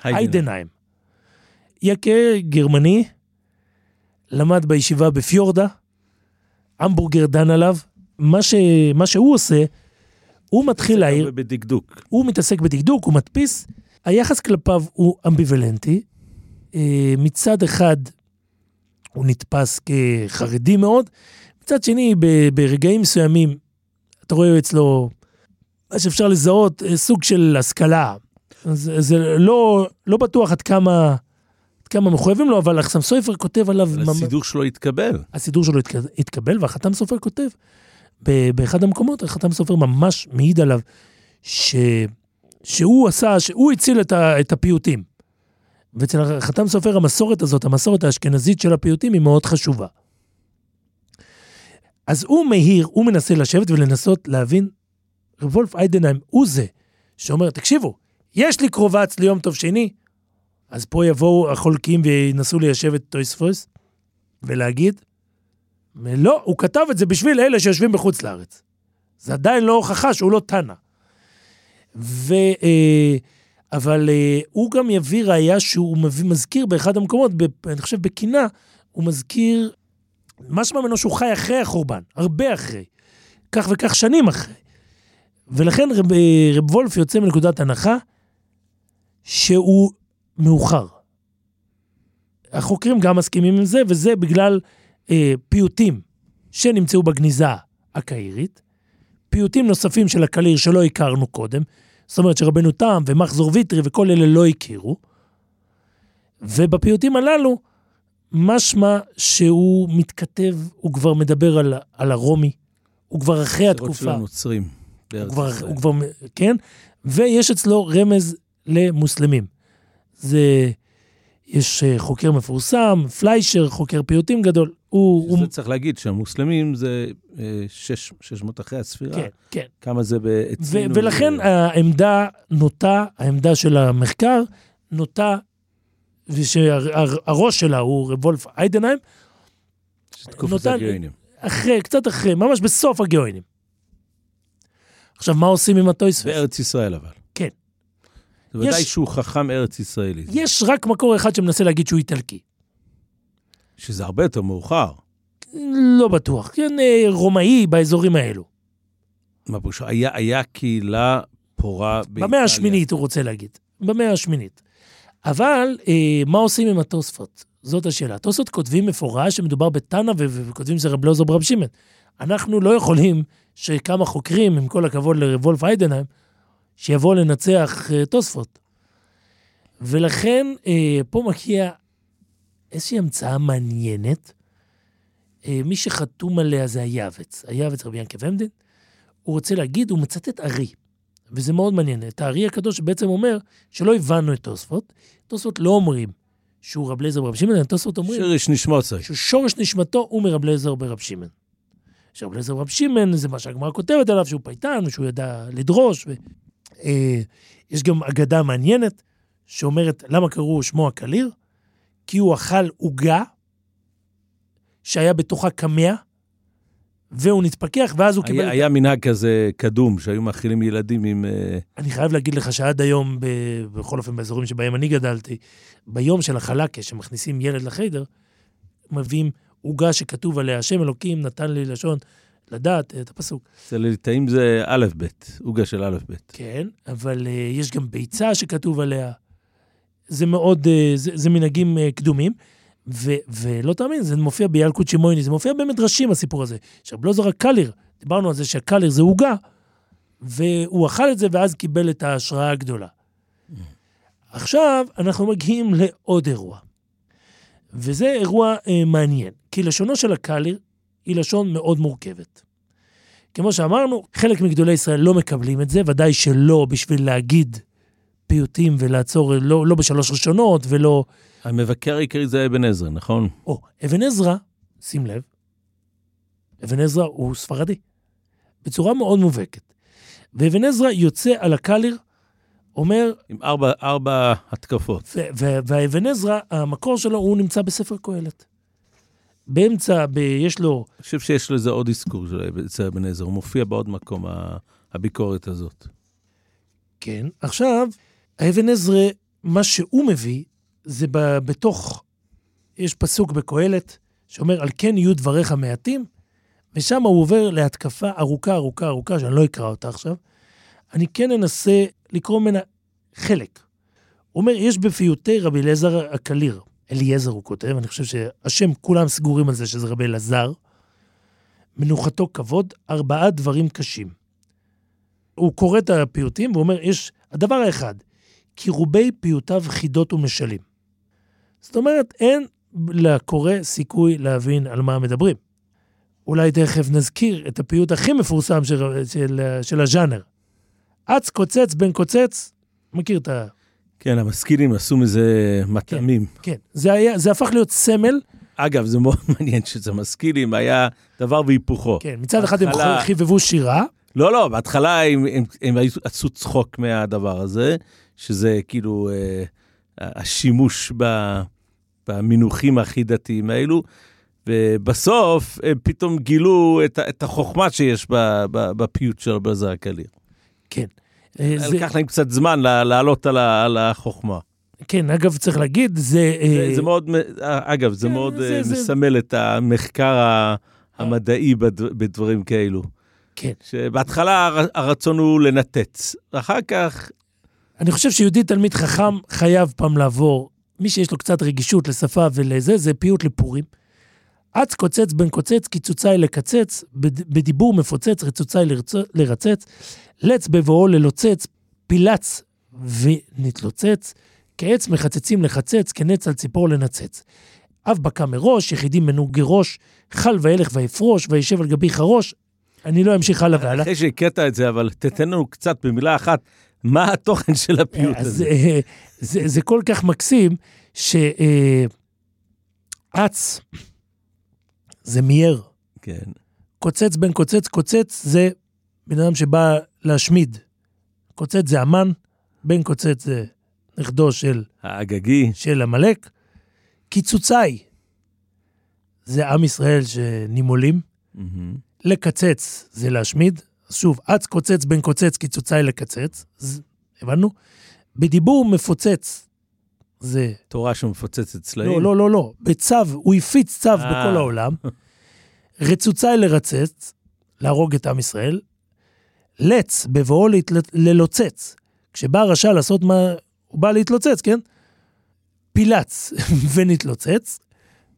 איידנהיים. יקה גרמני, למד בישיבה בפיורדה, המבורגר דן עליו. מה, ש... מה שהוא עושה, הוא מתחיל להעיר, בדקדוק. הוא מתעסק בדקדוק, הוא מדפיס. היחס כלפיו הוא אמביוולנטי. אה, מצד אחד, הוא נתפס כחרדי מאוד, מצד שני, ברגעים מסוימים, אתה רואה אצלו מה שאפשר לזהות, אה, סוג של השכלה. אז זה לא, לא בטוח עד כמה, עד כמה מחויבים לו, אבל החסם סופר כותב עליו... אבל ממש- הסידור שלו התקבל. הסידור שלו התק- התקבל, והחתם סופר כותב, ב- באחד המקומות, החתם סופר ממש מעיד עליו, ש... שהוא עשה, שהוא הציל את, ה... את הפיוטים. ואצל החתם סופר המסורת הזאת, המסורת האשכנזית של הפיוטים, היא מאוד חשובה. אז הוא מהיר, הוא מנסה לשבת ולנסות להבין, וולף איידנהיים הוא זה שאומר, תקשיבו, יש לי קרובץ ליום טוב שני, אז פה יבואו החולקים וינסו ליישב את טויספוס ולהגיד, לא, הוא כתב את זה בשביל אלה שיושבים בחוץ לארץ. זה עדיין לא הוכחה שהוא לא תנא. ו... אה, אבל אה, הוא גם יביא ראייה שהוא מביא, מזכיר באחד המקומות, אני חושב בקינה, הוא מזכיר משמע ממנו שהוא חי אחרי החורבן, הרבה אחרי. כך וכך שנים אחרי. ולכן רב, אה, רב וולף יוצא מנקודת הנחה שהוא מאוחר. החוקרים גם מסכימים עם זה, וזה בגלל אה, פיוטים שנמצאו בגניזה הקהירית, פיוטים נוספים של הקליר שלא הכרנו קודם, זאת אומרת שרבנו תם ומחזור ויטרי וכל אלה לא הכירו, ובפיוטים הללו משמע שהוא מתכתב, הוא כבר מדבר על, על הרומי, הוא כבר אחרי פירות של התקופה. הנוצרים. הוא כבר. הוא כבר, כן, ויש אצלו רמז למוסלמים. זה, יש אה, חוקר מפורסם, פליישר, חוקר פיוטים גדול, הוא, הוא זה צריך להגיד שהמוסלמים זה אה, שש- 600 אחרי הספירה. כן, כן. כמה זה ו- אצלנו. ולכן זה- העמדה נוטה, העמדה של המחקר נוטה, ושהראש שלה הוא וולף איידנהיים, שתקוף נותן- זגיינים. אחרי, קצת אחרי, ממש בסוף הגאונים. עכשיו, מה עושים עם הטויספס? בארץ ישראל אבל. זה ודאי יש- שהוא חכם ארץ ישראלי. יש רק מקור אחד שמנסה להגיד שהוא איטלקי. שזה הרבה יותר מאוחר. לא בטוח. כן, אה, רומאי באזורים האלו. מה פירושו? היה, היה קהילה פורה באיטליה. במאה השמינית, הוא רוצה להגיד. במאה השמינית. אבל אה, מה עושים עם התוספות? זאת השאלה. התוספות כותבים מפורש שמדובר בתנא וכותבים שזה רב לוזור ברב שמעון. אנחנו לא יכולים שכמה חוקרים, עם כל הכבוד לוולף איידנהיים, שיבואו לנצח אה, תוספות. ולכן אה, פה מגיע איזושהי המצאה מעניינת. אה, מי שחתום עליה זה היעבץ. היעבץ רבי ינקב עמדן. הוא רוצה להגיד, הוא מצטט ארי. וזה מאוד מעניין. את הארי הקדוש בעצם אומר שלא הבנו את תוספות. תוספות לא אומרים שהוא רב אליעזר ברב שמעון, אלא תוספות אומרים שיריש נשמוצי. ששורש נשמתו הוא מרב אליעזר ברב שמעון. שרב אליעזר ברב שמעון זה מה שהגמרא כותבת עליו, שהוא פייטן, ושהוא ידע לדרוש. אה, יש גם אגדה מעניינת שאומרת למה קראו שמו הקליר? כי הוא אכל עוגה שהיה בתוכה קמע, והוא נתפכח, ואז הוא קיבל... היה, היה מנהג כזה קדום, שהיו מאכילים ילדים עם... אה, אני חייב להגיד לך שעד היום, ב... בכל אופן באזורים שבהם אני גדלתי, ביום של החלקה, שמכניסים ילד לחיידר, מביאים עוגה שכתוב עליה, השם אלוקים נתן לי לשון לדעת את הפסוק. אצל הליטאים זה א' ב', עוגה של א' ב'. כן, אבל uh, יש גם ביצה שכתוב עליה. זה מאוד, uh, זה, זה מנהגים uh, קדומים. ו, ולא תאמין, זה מופיע בילקוט שמעוני, זה מופיע במדרשים, הסיפור הזה. עכשיו, לא זו רק קליר, דיברנו על זה שהקליר זה עוגה, והוא אכל את זה ואז קיבל את ההשראה הגדולה. עכשיו, אנחנו מגיעים לעוד אירוע. וזה אירוע אה, מעניין, כי לשונו של הקליר היא לשון מאוד מורכבת. כמו שאמרנו, חלק מגדולי ישראל לא מקבלים את זה, ודאי שלא בשביל להגיד פיוטים ולעצור, לא, לא בשלוש ראשונות ולא... המבקר העיקרי זה אבן עזרא, נכון? או, אבן עזרא, שים לב, אבן עזרא הוא ספרדי, בצורה מאוד מובהקת. ואבן עזרא יוצא על הקליר, אומר, עם ארבע, ארבע התקפות. והאבן עזרא, המקור שלו, הוא נמצא בספר קהלת. באמצע, ב- יש לו, אני חושב שיש לזה עוד אזכור של אבן- אצל אבן עזרא, הוא מופיע בעוד מקום, הביקורת הזאת. כן, עכשיו, האבן עזרא, מה שהוא מביא, זה ב- בתוך, יש פסוק בקהלת, שאומר, על כן יהיו דבריך מעטים, ושם הוא עובר להתקפה ארוכה, ארוכה, ארוכה, שאני לא אקרא אותה עכשיו. אני כן אנסה לקרוא ממנה חלק. הוא אומר, יש בפיוטי רבי אליעזר הקליר, אליעזר הוא כותב, אני חושב שהשם, כולם סגורים על זה שזה רבי אלעזר, מנוחתו כבוד, ארבעה דברים קשים. הוא קורא את הפיוטים ואומר, יש הדבר האחד, כי רובי פיוטיו חידות ומשלים. זאת אומרת, אין לקורא סיכוי להבין על מה מדברים. אולי תכף נזכיר את הפיוט הכי מפורסם של, של, של הז'אנר. אץ קוצץ בן קוצץ, מכיר את ה... כן, המשכילים עשו מזה מטעמים. כן, זה, היה, זה הפך להיות סמל. אגב, זה מאוד *laughs* מעניין שזה משכילים, היה דבר והיפוכו. כן, מצד אחד הם בהתחלה- חיבבו שירה, לא, לא, בהתחלה הם, הם, הם היו- עשו צחוק מהדבר הזה, שזה כאילו אה, השימוש ב, במינוחים הכי דתיים האלו, ובסוף הם פתאום גילו את, את החוכמה שיש בפיוט של בזר הקליר. כן. אה, זה, לקח להם קצת זמן לעלות על, החוכמה. כן, אגב, צריך להגיד, זה... זה, אה, זה מאוד, מ- אגב, זה כן, מאוד זה- אה, זה- מסמל את המחקר המדעי בד- בדברים כאלו. כן. שבהתחלה הר- הרצון הוא לנתץ, ואחר כך אני חושב שיהודי תלמיד חכם חייב פעם לעבור, מי שיש לו קצת רגישות לשפה ולזה, זה פיוט לפורים. אץ קוצץ בן קוצץ, קיצוצי לקצץ, בד- בדיבור מפוצץ, רצוצי לרצ- לרצץ, לץ בבואו ללוצץ, פילץ ונתלוצץ, כעץ מחצצים לחצץ, כנץ על ציפור לנצץ. אב בקע מראש, יחידים מנוגי ראש, חל וילך ויפרוש, וישב על גבי חרוש. אני לא אמשיך הלאה והלאה. אחרי שהקראת את זה, אבל תתן לנו קצת במילה אחת, מה התוכן של הפיוט הזה. אה, זה, זה כל כך מקסים, שאץ זה מייר. כן. קוצץ בן קוצץ, קוצץ זה בן אדם שבא להשמיד. קוצץ זה המן, בן קוצץ זה נכדו של, האגגי, של עמלק. קיצוצי זה עם ישראל שנימולים. מהמם. לקצץ זה להשמיד. שוב, אץ קוצץ בן קוצץ, קיצוצי לקצץ. הבנו? בדיבור מפוצץ זה... תורה שמפוצצת צלעים. לא, לא, לא, לא. בצו, הוא הפיץ צו אה. בכל העולם. רצוצי לרצץ, להרוג את עם ישראל. לץ, בבואו ללוצץ. כשבא הרשע לעשות מה... הוא בא להתלוצץ, כן? פילץ *laughs* ונתלוצץ,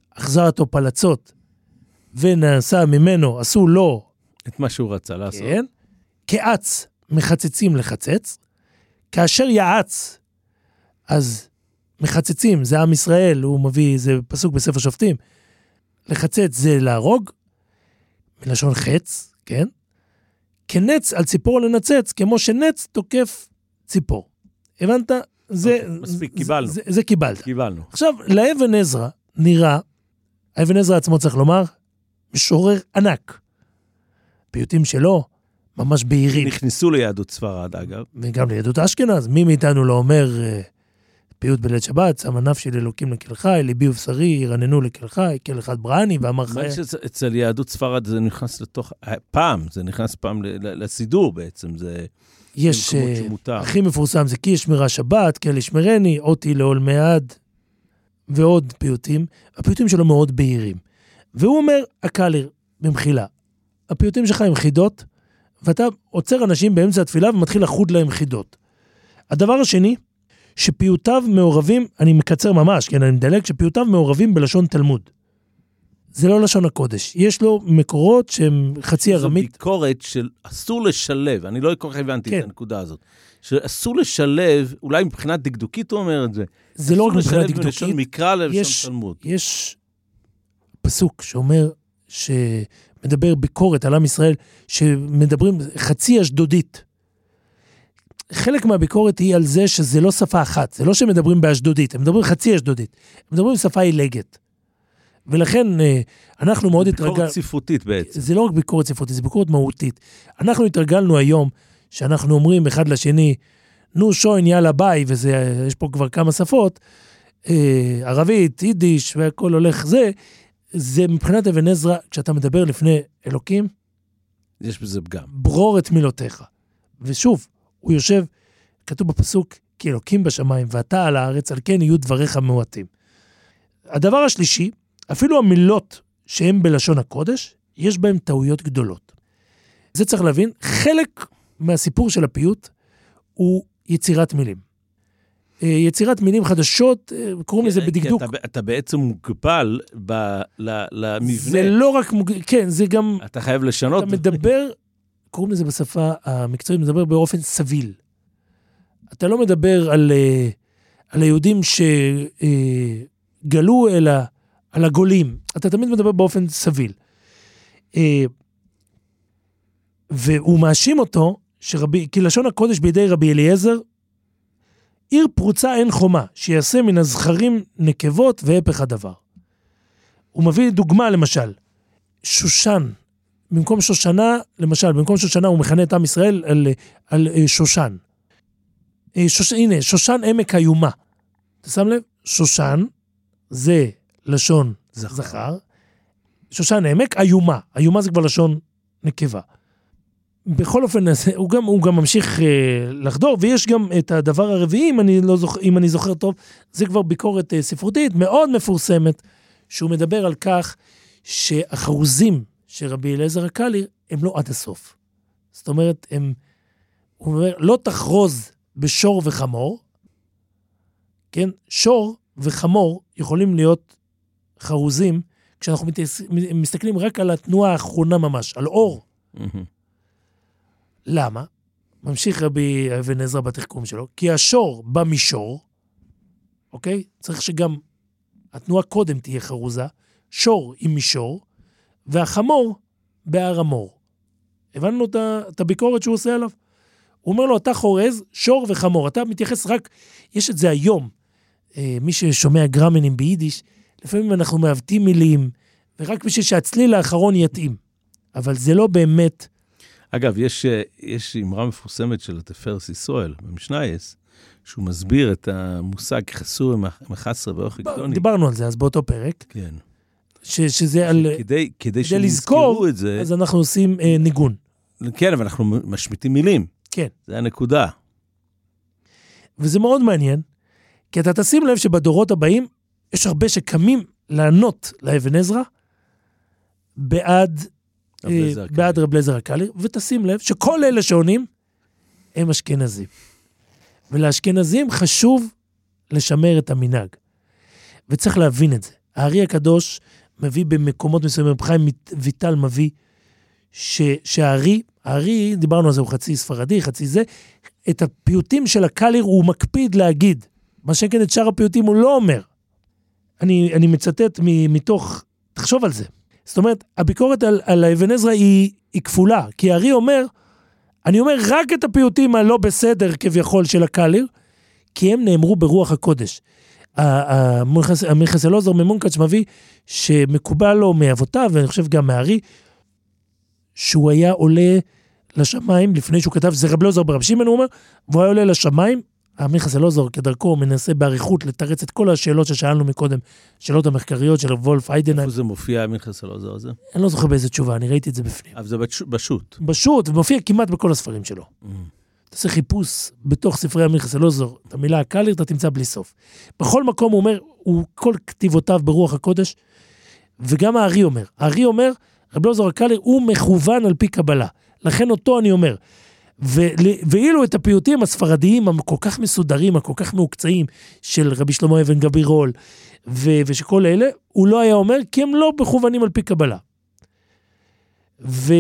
אחזר אותו פלצות, ונעשה ממנו, עשו לו, את מה שהוא רצה לעשות. כן? כאץ, מחצצים לחצץ. כאשר יעץ, אז מחצצים, זה עם ישראל, הוא מביא, זה פסוק בספר שופטים. לחצץ זה להרוג, מלשון חץ, כן? כנץ על ציפור לנצץ, כמו שנץ תוקף ציפור. הבנת? זה... אוקיי, מספיק, זה- קיבלנו. זה, זה קיבלת. קיבלנו. עכשיו, לאבן עזרא נראה, אבן עזרא עצמו צריך לומר, משורר ענק. פיוטים שלו, ממש בהירים. נכנסו ליהדות ספרד, אגב. וגם ליהדות אשכנז, מי מאיתנו לא אומר אה, פיוט בליל שבת, שמה נפשי לאלוקים לקל חי, ליבי ובשרי ירננו לקל חי, כל אחד בראני ואמר חי. לי שאצל יהדות ספרד זה נכנס לתוך... אה, פעם, זה נכנס פעם לסידור בעצם, זה יש, אה. הכי מפורסם זה כי ישמרה שבת, כל ישמרני, אותי לעולמי עד, ועוד פיוטים. הפיוטים שלו מאוד בהירים. והוא אומר, הקליר, במחילה, הפיוטים שלך הם חידות, ואתה עוצר אנשים באמצע התפילה ומתחיל לחוד להם חידות. הדבר השני, שפיוטיו מעורבים, אני מקצר ממש, כן, אני מדלג, שפיוטיו מעורבים בלשון תלמוד. זה לא לשון הקודש. יש לו מקורות שהם חצי זו ארמית. ביקורת של אסור לשלב, אני לא כל כך הבנתי כן. את הנקודה הזאת. שאסור לשלב, אולי מבחינה דקדוקית הוא אומר את זה. זה לא רק מבחינה אסור לשלב בין לשון דקדוקית, מקרא ללשון תלמוד. יש פסוק שאומר, שמדבר ביקורת על עם ישראל, שמדברים חצי אשדודית. חלק מהביקורת היא על זה שזה לא שפה אחת, זה לא שמדברים באשדודית, הם מדברים חצי אשדודית, הם מדברים בשפה עילגת. ולכן אה, אנחנו מאוד התרגלנו, ביקורת ספרותית בעצם. זה לא רק ביקורת ספרותית, זה ביקורת מהותית. אנחנו התרגלנו היום שאנחנו אומרים אחד לשני, נו שוין יאללה ביי, ויש פה כבר כמה שפות, אה, ערבית, יידיש והכל הולך זה, זה מבחינת אבן עזרא, כשאתה מדבר לפני אלוקים, יש בזה פגם. ברור את מילותיך. ושוב, הוא יושב, כתוב בפסוק, כי אלוקים בשמיים ואתה על הארץ, על כן יהיו דבריך מועטים. הדבר השלישי, אפילו המילות שהן בלשון הקודש, יש בהן טעויות גדולות. זה צריך להבין, חלק מהסיפור של הפיוט הוא יצירת מילים. אה, יצירת מילים חדשות, אה, קוראים לזה בדקדוק. אתה, אתה בעצם מוגבל ב, ל, למבנה. זה לא רק, מוג- כן, זה גם, אתה חייב לשנות. אתה מדבר, קוראים לזה בשפה המקצועית, מדבר באופן סביל. אתה לא מדבר על, אה, על היהודים שגלו, אלא על הגולים. אתה תמיד מדבר באופן סביל. אה, והוא מאשים אותו, שרבי, כי לשון הקודש בידי רבי אליעזר, עיר פרוצה אין חומה, שיעשה מן הזכרים נקבות והפך הדבר. הוא מביא דוגמה למשל, שושן, במקום שושנה, למשל, במקום שושנה הוא מכנה את עם ישראל על, על אה, שושן. אה, שוש, הנה, שושן עמק איומה. אתה שם לב? שושן זה לשון זכר. זכר. שושן עמק, איומה. איומה זה כבר לשון נקבה. בכל אופן, הוא גם, הוא גם ממשיך אה, לחדור, ויש גם את הדבר הרביעי, אם אני, לא זוכר, אם אני זוכר טוב, זה כבר ביקורת אה, ספרותית מאוד מפורסמת, שהוא מדבר על כך שהחרוזים של רבי אליעזר הקאלי הם לא עד הסוף. זאת אומרת, הם, הוא אומר, לא תחרוז בשור וחמור, כן? שור וחמור יכולים להיות חרוזים כשאנחנו מסתכלים רק על התנועה האחרונה ממש, על אור. מהמם. למה? ממשיך רבי אבן עזרא בתחכום שלו, כי השור במישור, אוקיי? צריך שגם התנועה קודם תהיה חרוזה, שור עם מישור, והחמור בהר המור. הבנו את את הביקורת שהוא עושה עליו? הוא אומר לו, אתה חורז שור וחמור, אתה מתייחס רק, יש את זה היום. אה, מי ששומע גרמנים ביידיש, לפעמים אנחנו מעוותים מילים, ורק בשביל שהצליל האחרון יתאים. אבל זה לא באמת אגב, יש, אה, יש אמרה מפורסמת של התפארס ישראל, במשנייס, שהוא מסביר את המושג חסור מחסרה באורך גדוני. דיברנו על זה אז באותו פרק. כן. ש, שזה על... כדי, כדי כדי לזכור, את זה, אז אנחנו עושים אה, ניגון. כן, אבל אנחנו משמיטים מילים. כן. זה הנקודה. וזה מאוד מעניין, כי אתה תשים לב שבדורות הבאים, יש הרבה שקמים לענות לאבן עזרא בעד, אה. בעד רב אליעזר הקליר, ותשים לב שכל אלה שעונים הם אשכנזים. ולאשכנזים חשוב לשמר את המנהג. וצריך להבין את זה. הארי הקדוש מביא במקומות מסוימים, חיים ויטל מביא, ש, שהארי, הארי, דיברנו על זה, הוא חצי ספרדי, חצי זה, את הפיוטים של הקליר הוא מקפיד להגיד. מה שכן את שאר הפיוטים הוא לא אומר. אני, אני מצטט מ, מתוך, תחשוב על זה. זאת אומרת, הביקורת על, על האבן עזרא היא, היא כפולה, כי הארי אומר, אני אומר רק את הפיוטים הלא בסדר כביכול של הקליר, כי הם נאמרו ברוח הקודש. המכס אלעזר ממונקאץ' מביא שמקובל לו מאבותיו, ואני חושב גם מהארי, שהוא היה עולה לשמיים לפני שהוא כתב, זה רב אלעזר ברב שמעון, הוא אומר, והוא היה עולה לשמיים, המכס אלעזר כדרכו מנסה באריכות לתרץ את כל השאלות ששאלנו מקודם, שאלות המחקריות של וולף איידנהיים, איפה זה מופיע, מינכס אלעזר הזה? אני לא זוכר באיזה תשובה, אני ראיתי את זה בפנים. אבל זה בש- בשו"ת. בשו"ת, ומופיע כמעט בכל הספרים שלו. תעשה חיפוש בתוך ספרי המכס אלעזר, את המילה הקליר אתה תמצא בלי סוף. בכל מקום הוא אומר, הוא כל כתיבותיו ברוח הקודש, וגם הארי אומר, הארי אומר, רב אלעזר הקליר הוא מכוון על פי קבלה. לכן אותו אני אומר. ואילו את הפיוטים הספרדיים הכל כך מסודרים, הכל כך מעוקצעים, של רבי שלמה אבן גבירול, ו- ושכל אלה, הוא לא היה אומר, כי הם לא מכוונים על פי קבלה. וזה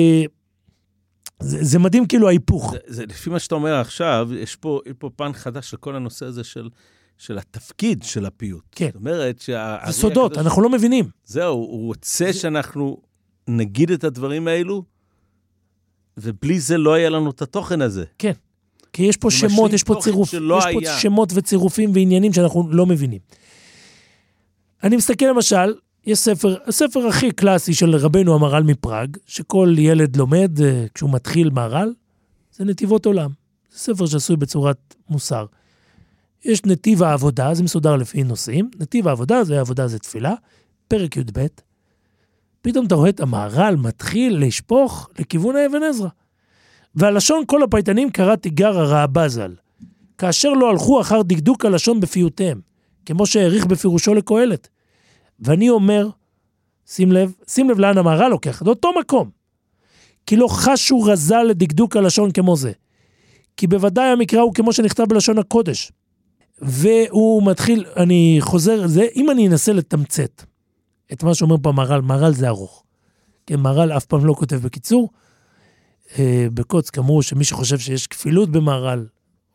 זה מדהים כאילו ההיפוך. זה, זה, לפי מה שאתה אומר עכשיו, יש פה, יש פה פן חדש של כל הנושא הזה של, של התפקיד של הפיוט. כן. זאת אומרת שה... זה סודות, אנחנו לא מבינים. זהו, הוא רוצה שאנחנו נגיד את הדברים האלו, ובלי זה לא היה לנו את התוכן הזה. כי יש פה זה שמות, יש פה צירוף, יש פה היה. שמות וצירופים ועניינים שאנחנו לא מבינים. אני מסתכל למשל, יש ספר, הספר הכי קלאסי של רבנו המהר"ל מפראג, שכל ילד לומד אה, כשהוא מתחיל מהר"ל, זה נתיבות עולם. זה ספר שעשוי בצורת מוסר. יש נתיב העבודה, זה מסודר לפי נושאים. נתיב העבודה, זה עבודה זה תפילה, פרק י"ב. פתאום אתה רואה את המהר"ל מתחיל לשפוך לכיוון האבן עזרא. והלשון כל הפייטנים קרא תיגר הרעבה ז"ל. כאשר לא הלכו אחר דקדוק הלשון בפיוטיהם, כמו שהעריך בפירושו לקהלת. ואני אומר, שים לב, שים לב לאן המהר"ל לוקח, זה אותו מקום. כי לא חשו רזה לדקדוק הלשון כמו זה. כי בוודאי המקרא הוא כמו שנכתב בלשון הקודש. והוא מתחיל, אני חוזר זה, אם אני אנסה לתמצת את מה שאומר פה מהר"ל, מהר"ל זה ארוך. כן, מהר"ל אף פעם לא כותב בקיצור. אה, בקוצק אמרו שמי שחושב שיש כפילות במהר"ל,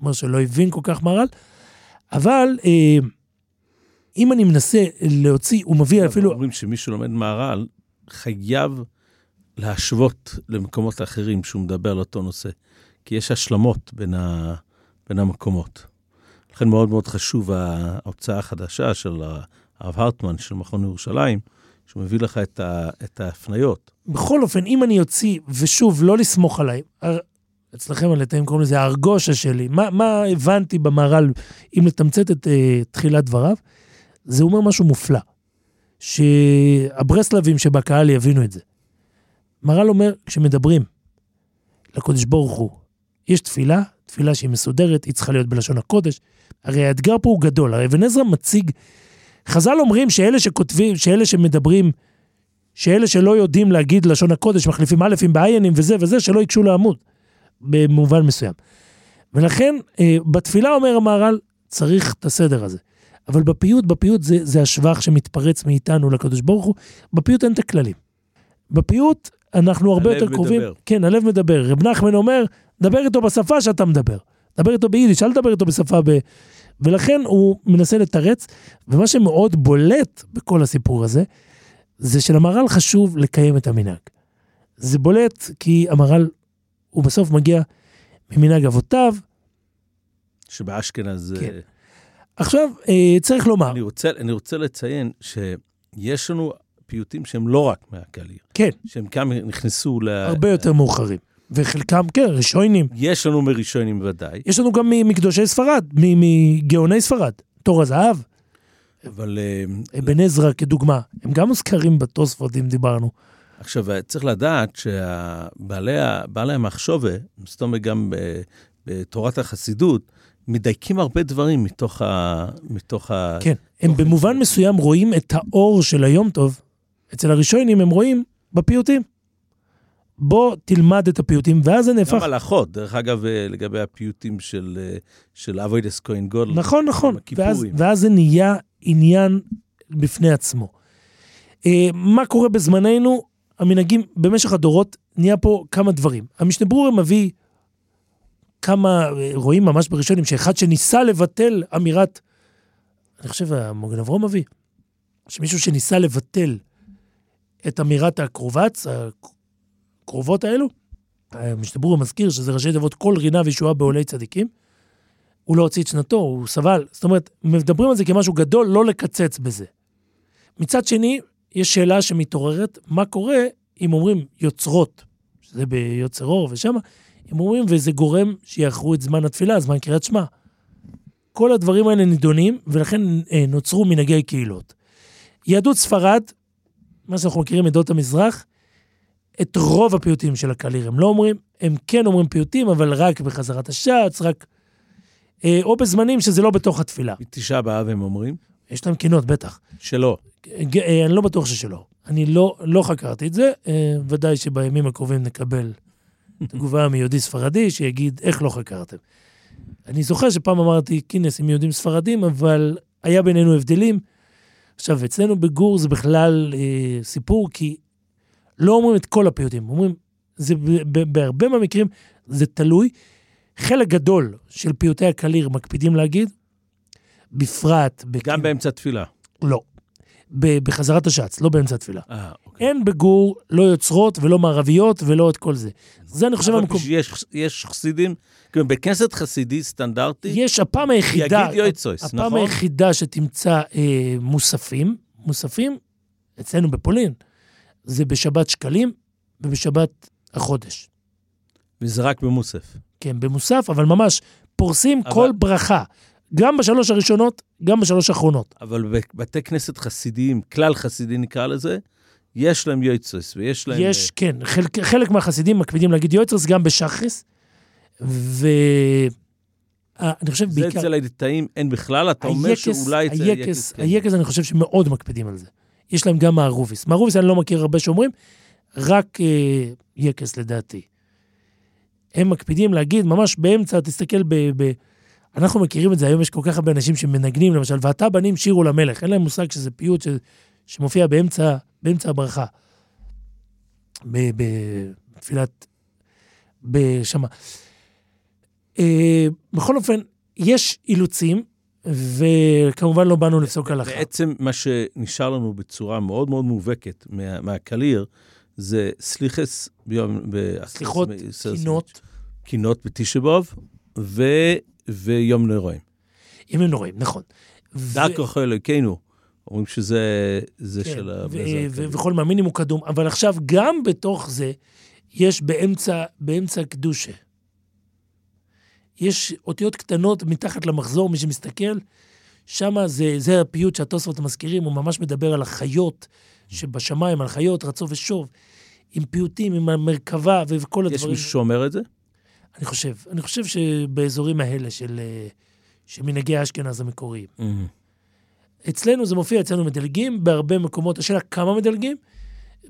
אומר שלא הבין כל כך מהר"ל, אבל אה, אם אני מנסה להוציא, הוא מביא אפילו, אומרים שמי שלומד מהר"ל חייב להשוות למקומות אחרים שהוא מדבר על אותו נושא, כי יש השלמות בין, ה... בין המקומות. לכן מאוד מאוד חשוב ההוצאה החדשה של הרב הרטמן, של מכון ירושלים, שהוא מביא לך את, ה... את ההפניות. בכל אופן, אם אני אוציא, ושוב, לא לסמוך עליי, אצלכם על אתם קוראים לזה הארגושה שלי, מה, מה הבנתי במהר"ל, אם לתמצת את uh, תחילת דבריו, זה אומר משהו מופלא, שהברסלבים שבקהל יבינו את זה. מהר"ל אומר, כשמדברים לקודש ברוך הוא, יש תפילה, תפילה שהיא מסודרת, היא צריכה להיות בלשון הקודש. הרי האתגר פה הוא גדול, הרי אבן עזרא מציג, חז"ל אומרים שאלה שכותבים, שאלה שמדברים, שאלה שלא יודעים להגיד לשון הקודש, מחליפים א' עם בעיינים וזה וזה, שלא ייגשו לעמוד, במובן מסוים. ולכן, אה, בתפילה אומר המהר"ל, צריך את הסדר הזה. אבל בפיוט, בפיוט זה, זה השבח שמתפרץ מאיתנו לקדוש ברוך הוא, בפיוט אין את הכללים. בפיוט אנחנו הרבה הלב יותר קרובים. מדבר. כן, הלב מדבר. רב נחמן אומר, דבר איתו בשפה שאתה מדבר. דבר איתו ביידיש, אל תדבר איתו בשפה ב... ולכן הוא מנסה לתרץ, ומה שמאוד בולט בכל הסיפור הזה, זה שלמהר"ל חשוב לקיים את המנהג. זה בולט כי המהר"ל, הוא בסוף מגיע ממנהג אבותיו. שבאשכנז... כן. אה, עכשיו, אה, צריך לומר, אני, רוצה, אני רוצה לציין שיש לנו פיוטים שהם לא רק מהקליר, כן, שהם גם נכנסו ל... הרבה יותר מאוחרים. וחלקם, כן, ראשונים. יש לנו מראשונים ודאי, יש לנו גם מקדושי ספרד, מגאוני ספרד. תור הזהב, אבל אה, אבן עזרא כדוגמה, הם גם מוזכרים בתוספות, אם דיברנו. עכשיו, צריך לדעת שבעלי המחשובה, זאת אומרת גם בתורת החסידות, מדייקים הרבה דברים מתוך ה... מתוך ה... כן, הם במובן של- מסוים רואים את האור של היום טוב. אצל הראשונים הם רואים בפיוטים. בוא תלמד את הפיוטים, ואז זה נהפך... גם הלכות, דרך אגב, אה, לגבי הפיוטים של, אה, של אבוידס כהן גודל. נכון, נכון. ואז. ואז זה נהיה עניין בפני עצמו. אה, מה קורה בזמננו? המנהגים במשך הדורות, נהיה פה כמה דברים. המשנה ברורה מביא כמה, אה, רואים ממש בראשונים, שאחד שניסה לבטל אמירת, אני חושב, המוגן אברום מביא, שמישהו שניסה לבטל את אמירת הקרובץ, הקרובות האלו, המשנה ברורה מזכיר שזה ראשי תיבות כל רינה וישועה בעולי צדיקים, הוא לא הוציא את שנתו, הוא סבל. זאת אומרת, מדברים על זה כמשהו גדול, לא לקצץ בזה. מצד שני, יש שאלה שמתעוררת, מה קורה אם אומרים יוצרות, שזה ביוצר אור ושם, אם אומרים וזה גורם שיאחרו את זמן התפילה, זמן קריאת שמע. כל הדברים האלה נידונים, ולכן אה, נוצרו מנהגי קהילות. יהדות ספרד, מה שאנחנו מכירים מעדות המזרח, את רוב הפיוטים של הקליר הם לא אומרים, הם כן אומרים פיוטים, אבל רק בחזרת השץ, רק... אה, או בזמנים שזה לא בתוך התפילה. מתשעה באב הם אומרים, יש להם קינות, בטח. שלא. אה, אני לא בטוח ששלא. אני לא, לא חקרתי את זה, אה, ודאי שבימים הקרובים נקבל תגובה מיהודי ספרדי שיגיד איך לא חקרתם. אני זוכר שפעם אמרתי כינס עם יהודים ספרדים, אבל היה בינינו הבדלים. עכשיו, אצלנו בגור זה בכלל אה, סיפור, כי לא אומרים את כל הפיוטים, אומרים, זה בהרבה מהמקרים זה תלוי. חלק גדול של פיוטי הקליר מקפידים להגיד, בפרט... גם בכינ- באמצע תפילה. לא. בחזרת השץ, לא באמצע התפילה. אה, אוקיי. אין בגור לא יוצרות ולא מערביות ולא את כל זה. זה אני חושב המקום. יש, יש חסידים, כאילו בכנסת חסידי סטנדרטי, יש הפעם היחידה, יגיד יויצויס, הפעם נכון? היחידה שתמצא אה, מוספים, מוספים, אצלנו בפולין, זה בשבת שקלים ובשבת החודש. וזה רק במוסף. כן, במוסף, אבל ממש פורסים אבל- כל ברכה. גם בשלוש הראשונות, גם בשלוש האחרונות. אבל בבתי כנסת חסידיים, כלל חסידי נקרא לזה, יש להם יויצויס, ויש להם... יש, כן, חלק, חלק מהחסידים מקפידים להגיד יועצרס גם בשחריס, ואני חושב זה בעיקר, אצל הליטאים אין בכלל, אתה אומר שאולי אצל היקס, כן. היקס, אני חושב שמאוד מקפידים על זה. יש להם גם מערוביס. מערוביס אני לא מכיר הרבה שאומרים, רק אה, יקס לדעתי. הם מקפידים להגיד, ממש באמצע, תסתכל ב... ב אנחנו מכירים את זה, היום יש כל כך הרבה אנשים שמנגנים, למשל, ועתה בנים שירו למלך. אין להם מושג שזה פיוט ש, שמופיע באמצע, באמצע הברכה. ב- ב- בתפילת... בשמה. אה, בכל אופן, יש אילוצים, וכמובן לא באנו לפסוק הלכה. בעצם מה שנשאר לנו בצורה מאוד מאוד מובהקת מה- מהקליר, זה סליחס ביום... ב- סליחות, קינות, קינות בתשבוב, ו... ויום נרואים. ימים נוראים, נכון. ו- דרכו אחרי אלוקינו, אומרים שזה זה כן, של הקליל. וכל מהמינימום קדום, אבל עכשיו גם בתוך זה, יש באמצע, באמצע הקדושה. יש אותיות קטנות מתחת למחזור, מי שמסתכל, שם זה, זה הפיוט שהתוספות מזכירים, הוא ממש מדבר על החיות שבשמיים, על חיות רצו ושוב, עם פיוטים, עם המרכבה וכל יש הדברים. מישהו שאומר את זה? אני חושב, אני חושב שבאזורים האלה של, אה, של מנהגי אשכנז המקוריים. אצלנו זה מופיע, אצלנו מדלגים, בהרבה מקומות, השאלה כמה מדלגים?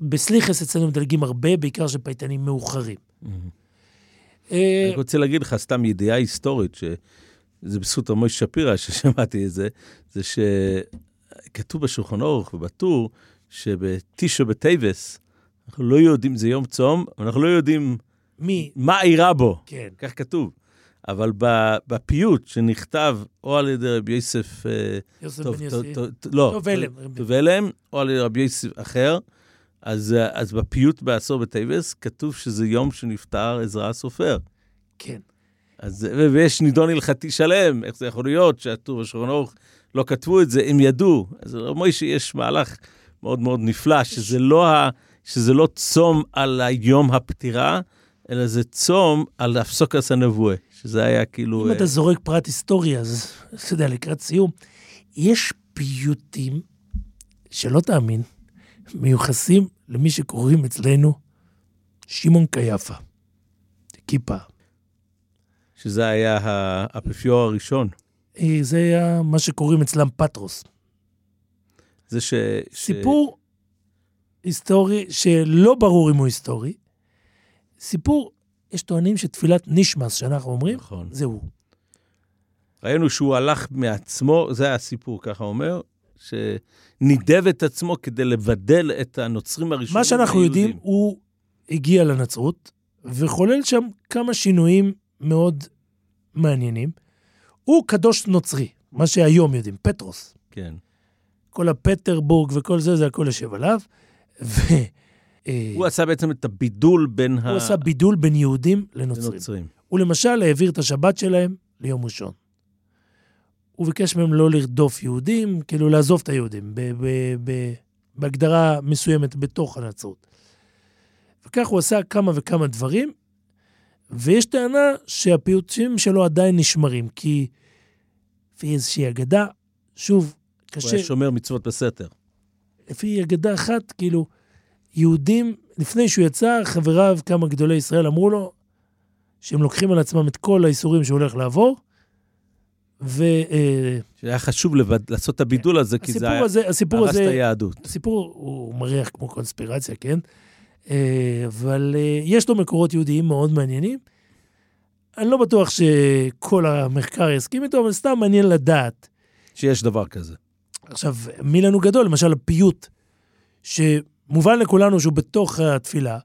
בסליחס אצלנו מדלגים הרבה, בעיקר של פייטנים מאוחרים. אה, אני רוצה להגיד לך סתם ידיעה היסטורית, שזה בזכות רמוי שפירא ששמעתי את זה, זה שכתוב בשולחן אורך ובטור, שבתשע בטייבס, אנחנו לא יודעים, זה יום צום, אנחנו לא יודעים מי? מה אירע בו, כן. כך כתוב. אבל בפיוט שנכתב או על ידי רבי יוסף, אה, יוסף טוב, בן יוסי. טוב, לא, טוב הלם, או על ידי רבי יוסף אחר, אז, אה, אז בפיוט בעשור בטייבס כתוב שזה יום שנפטר עזרא הסופר. כן. אז, ויש נידון הלכתי שלם, איך זה יכול להיות שהטור ושולחן אורך לא כתבו את זה, הם ידעו. אז מוישה, יש מהלך מאוד מאוד נפלא, שזה לא, ה, שזה לא צום על היום הפטירה, אלא זה צום על הפסוקס הנבואה, שזה היה כאילו... אם אה, אתה זורק פרט היסטורי, אז אתה יודע, לקראת סיום, יש פיוטים, שלא תאמין, מיוחסים למי שקוראים אצלנו שמעון קייפה. כיפה. שזה היה האפיפיור הראשון. אה, זה היה מה שקוראים אצלם פטרוס. זה ש... ש- סיפור היסטורי שלא ברור אם הוא היסטורי. סיפור, יש טוענים שתפילת נישמס שאנחנו אומרים, נכון. זה הוא. ראינו שהוא הלך מעצמו, זה הסיפור, ככה אומר, שנידב את עצמו כדי לבדל את הנוצרים הראשונים מה שאנחנו מהיהודים. יודעים, הוא הגיע לנצרות וחולל שם כמה שינויים מאוד מעניינים. הוא קדוש נוצרי, מה שהיום יודעים, פטרוס. כן. כל הפטרבורג וכל זה, זה הכל יושב עליו. ו... אה, הוא עשה בעצם את הבידול בין הוא עשה בידול בין יהודים לנוצרים. הנוצרים. הוא למשל העביר את השבת שלהם ליום ראשון. הוא ביקש מהם לא לרדוף יהודים, כאילו לעזוב את היהודים, ב- ב- ב- בהגדרה מסוימת בתוך הנצרות. וכך הוא עשה כמה וכמה דברים, ויש טענה שהפיוטים שלו עדיין נשמרים, כי לפי איזושהי אגדה, שוב, הוא קשה, היה שומר מצוות בסתר. לפי אגדה אחת, כאילו, יהודים, לפני שהוא יצא, חבריו, כמה גדולי ישראל, אמרו לו שהם לוקחים על עצמם את כל האיסורים שהוא הולך לעבור, והסיפור שהיה חשוב לבד, לעשות את הבידול הזה, כי זה היה... הזה, הסיפור הרס את הזה, היהדות. הסיפור הוא מריח כמו קונספירציה, כן? אה, אבל אה, יש לו מקורות יהודיים מאוד מעניינים. אני לא בטוח שכל המחקר יסכים איתו, אבל סתם מעניין לדעת. שיש דבר כזה. עכשיו, מי לנו גדול? למשל, הפיוט, שמובן לכולנו שהוא בתוך התפילה,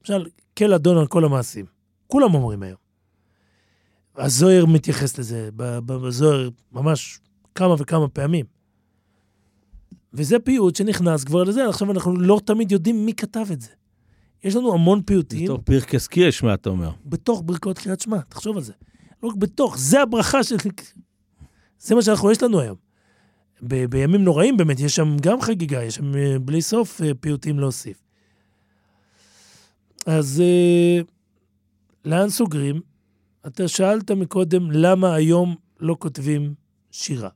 למשל, כל אדון על כל המעשים. כולם אומרים היום. הזוהר מתייחס לזה, בזוהר ממש כמה וכמה פעמים. וזה פיוט שנכנס כבר לזה, עכשיו אנחנו לא תמיד יודעים מי כתב את זה. יש לנו המון פיוטים בתור פרקס קיש, מה אתה אומר? בתוך ברכות קריאת שמע, תחשוב על זה. לא רק בתוך, זה הברכה של... זה מה שאנחנו, יש לנו היום. ב- בימים נוראים באמת, יש שם גם חגיגה, יש שם אה, בלי סוף אה, פיוטים להוסיף. אז אה, לאן סוגרים? אתה שאלת מקודם למה היום לא כותבים שירה.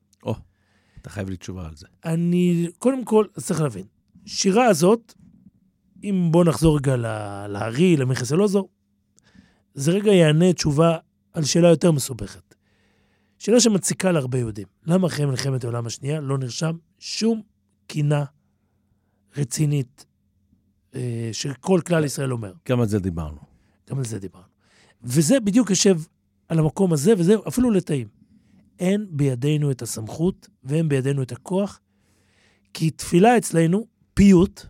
אתה חייב לי תשובה על זה. אני, קודם כל, צריך להבין, שירה הזאת, אם בוא נחזור רגע לארי, למכס אלעזר, זה רגע יענה תשובה על שאלה יותר מסובכת. שאלה שמציקה להרבה יהודים. למה אחרי מלחמת העולם השנייה לא נרשם שום קינה רצינית אה, שכל כלל ישראל אומר? גם על זה דיברנו. גם על זה דיברנו. וזה בדיוק יושב על המקום הזה, וזה אפילו לטעים. אין בידינו את הסמכות ואין בידינו את הכוח, כי תפילה אצלנו, פיוט,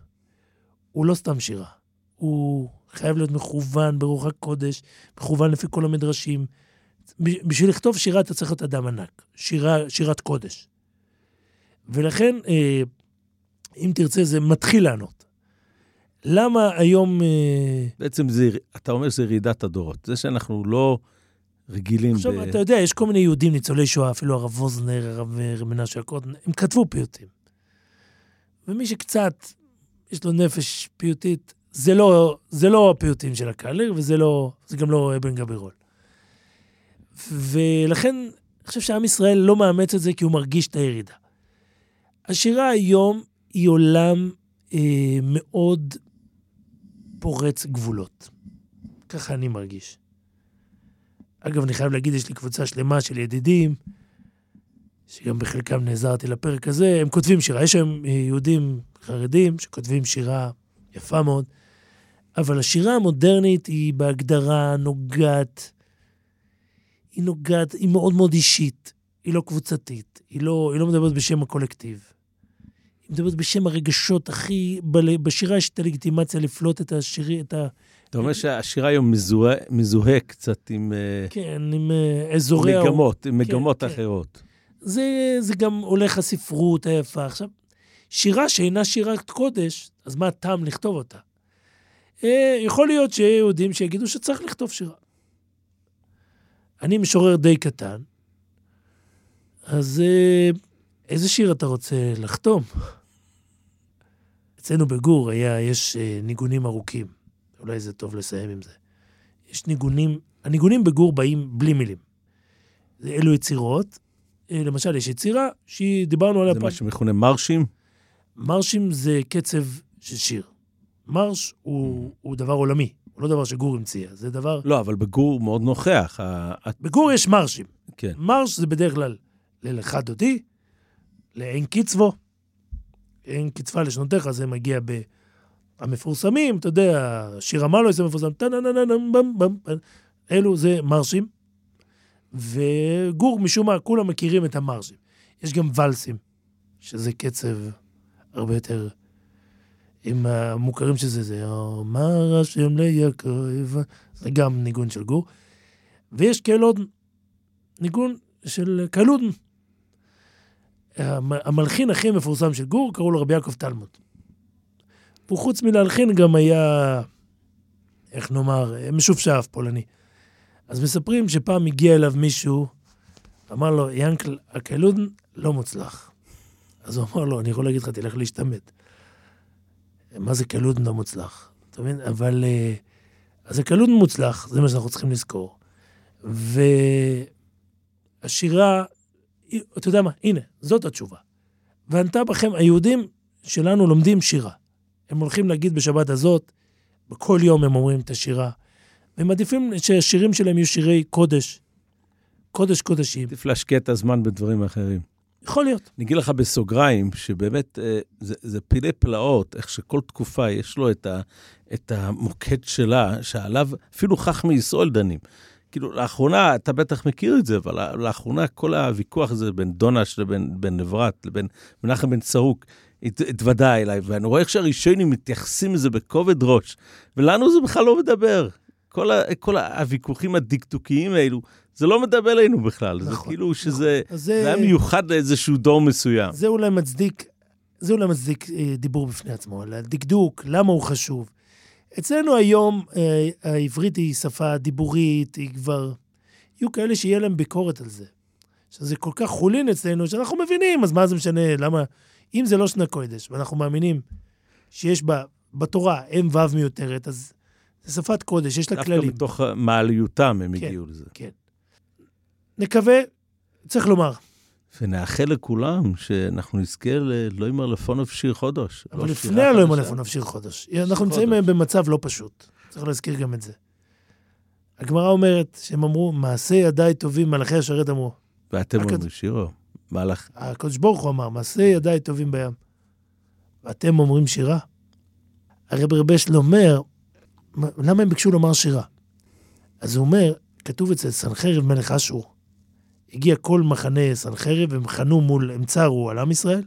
הוא לא סתם שירה. הוא חייב להיות מכוון ברוח הקודש, מכוון לפי כל המדרשים. בשביל לכתוב שירה אתה צריך להיות אדם ענק, שירה, שירת קודש. ולכן, אה, אם תרצה, זה מתחיל לענות. למה היום... אה, בעצם זה, אתה אומר שזה רעידת הדורות. זה שאנחנו לא רגילים עכשיו, ב... אתה יודע, יש כל מיני יהודים, ניצולי שואה, אפילו הרב ווזנר, הרב רב מנשה הקוטן, הם כתבו פיוטים. ומי שקצת, יש לו נפש פיוטית, זה לא, זה לא הפיוטים של הקלר, וזה לא, זה גם לא אבן גבירול. ולכן, אני חושב שעם ישראל לא מאמץ את זה כי הוא מרגיש את הירידה. השירה היום היא עולם אה, מאוד פורץ גבולות. ככה אני מרגיש. אגב, אני חייב להגיד, יש לי קבוצה שלמה של ידידים, שגם בחלקם נעזרתי לפרק הזה, הם כותבים שירה. יש היום אה, יהודים חרדים שכותבים שירה יפה מאוד, אבל השירה המודרנית היא בהגדרה נוגעת, היא נוגעת, היא מאוד מאוד אישית, היא לא קבוצתית, היא לא, היא לא מדברת בשם הקולקטיב. היא מדברת בשם הרגשות הכי... בשירה יש את הלגיטימציה לפלוט את השירי, את ה... אתה אומר שהשירה היום מזוהה, מזוהה קצת עם אה, כן, עם אה, אזורי... מגמות, עם מגמות כן. אחרות. זה, זה גם הולך הספרות היפה. עכשיו, שירה שאינה שירת קודש, אז מה הטעם לכתוב אותה? אה, יכול להיות שיהיו יהודים שיגידו שצריך לכתוב שירה. אני משורר די קטן, אז אה, איזה שיר אתה רוצה לחתום? אצלנו בגור היה, יש אה, ניגונים ארוכים. אולי זה טוב לסיים עם זה. יש ניגונים, הניגונים בגור באים בלי מילים. זה אלו יצירות, אה, למשל, יש יצירה שהיא, דיברנו עליה זה פעם. מה שמכונה מרשים? מרשים זה קצב של שיר. מרש הוא, הוא דבר עולמי, הוא לא דבר שגור המציאה, זה דבר... לא, אבל בגור מאוד נוכח. בגור יש מרשים. כן. מרש זה בדרך כלל ללכה דודי, לאין קצבו, אין קצבה לשנותיך, זה מגיע ב... המפורסמים, אתה יודע, שיר המלו זה מפורסם. אלו זה מרשים. וגור, משום מה, כולם מכירים את המרשים. יש גם ולסים, שזה קצב הרבה יותר... עם המוכרים שזה, זה אמר השם ליעקב, זה גם ניגון של גור. ויש כאלוד ניגון של קלודן. המ- המלחין הכי מפורסם של גור, קראו לו רבי יעקב טלמוד. הוא חוץ מלהלחין גם היה, איך נאמר, משופשף פולני. אז מספרים שפעם הגיע אליו מישהו, אמר לו, ינקל, הקלודן לא מוצלח. אז הוא אמר לו, אני יכול להגיד לך, תלך להשתמט. מה זה קלודן לא מוצלח? אתה מבין? אבל... אה, אז הקלודן מוצלח, זה מה שאנחנו צריכים לזכור. והשירה, אתה יודע מה, הנה, זאת התשובה. וענתה בכם, היהודים שלנו לומדים שירה. הם הולכים להגיד בשבת הזאת, בכל יום הם אומרים את השירה. והם מעדיפים שהשירים שלהם יהיו שירי קודש. קודש קודשים. עדיף להשקיע את הזמן בדברים אחרים. יכול להיות. אני אגיד לך בסוגריים, שבאמת אה, זה, זה פילי פלאות, איך שכל תקופה יש לו את, ה, את המוקד שלה, שעליו אפילו חכמי ישראל דנים. כאילו, לאחרונה, אתה בטח מכיר את זה, אבל לאחרונה כל הוויכוח הזה בין דונש לבין בין נברת, לבין מנחם בן צרוק, הת- התוודע אליי, ואני רואה איך שהראשונים מתייחסים לזה בכובד ראש, ולנו זה בכלל לא מדבר. כל, ה, כל הוויכוחים הדקדוקיים האלו, זה לא מדבר אלינו בכלל. זה נכון, כאילו שזה... אז זה היה מיוחד לאיזשהו דור מסוים. זה אולי מצדיק, זה אולי מצדיק אה, דיבור בפני עצמו, על הדקדוק, למה הוא חשוב. אצלנו היום אה, העברית היא שפה דיבורית, היא כבר... יהיו כאלה שיהיה להם ביקורת על זה. שזה כל כך חולין אצלנו, שאנחנו מבינים, אז מה זה משנה, למה... אם זה לא שנה קודש, ואנחנו מאמינים שיש בה, בתורה אם ו' מיותרת, אז זה שפת קודש, יש לה דווקא כללים. מתוך מעליותם הם כן. הגיעו לזה. כן. נקווה, צריך לומר, ונאחל לכולם שאנחנו נזכה ל- לא יאמר לפונוב שיר חודש. אבל לא לפני הלא חדשה. ימלפון נפשיר חודש. אנחנו נמצאים. היום במצב לא פשוט. צריך להזכיר גם את זה. הגמרא אומרת שהם אמרו, מעשה ידיי טובים, מלאכי השרת אמרו. ואתם הקד- אומרים שירו, מהלך. הקדוש ברוך הוא אמר, מעשה ידיי טובים בים. ואתם אומרים שירה? הרב רבשל אומר, "מה- למה הם ביקשו לומר שירה? אז הוא אומר, כתוב אצל סנחרב מלך אשור, הגיע כל מחנה סנחרב, הם חנו מול, הם צרו על עם ישראל,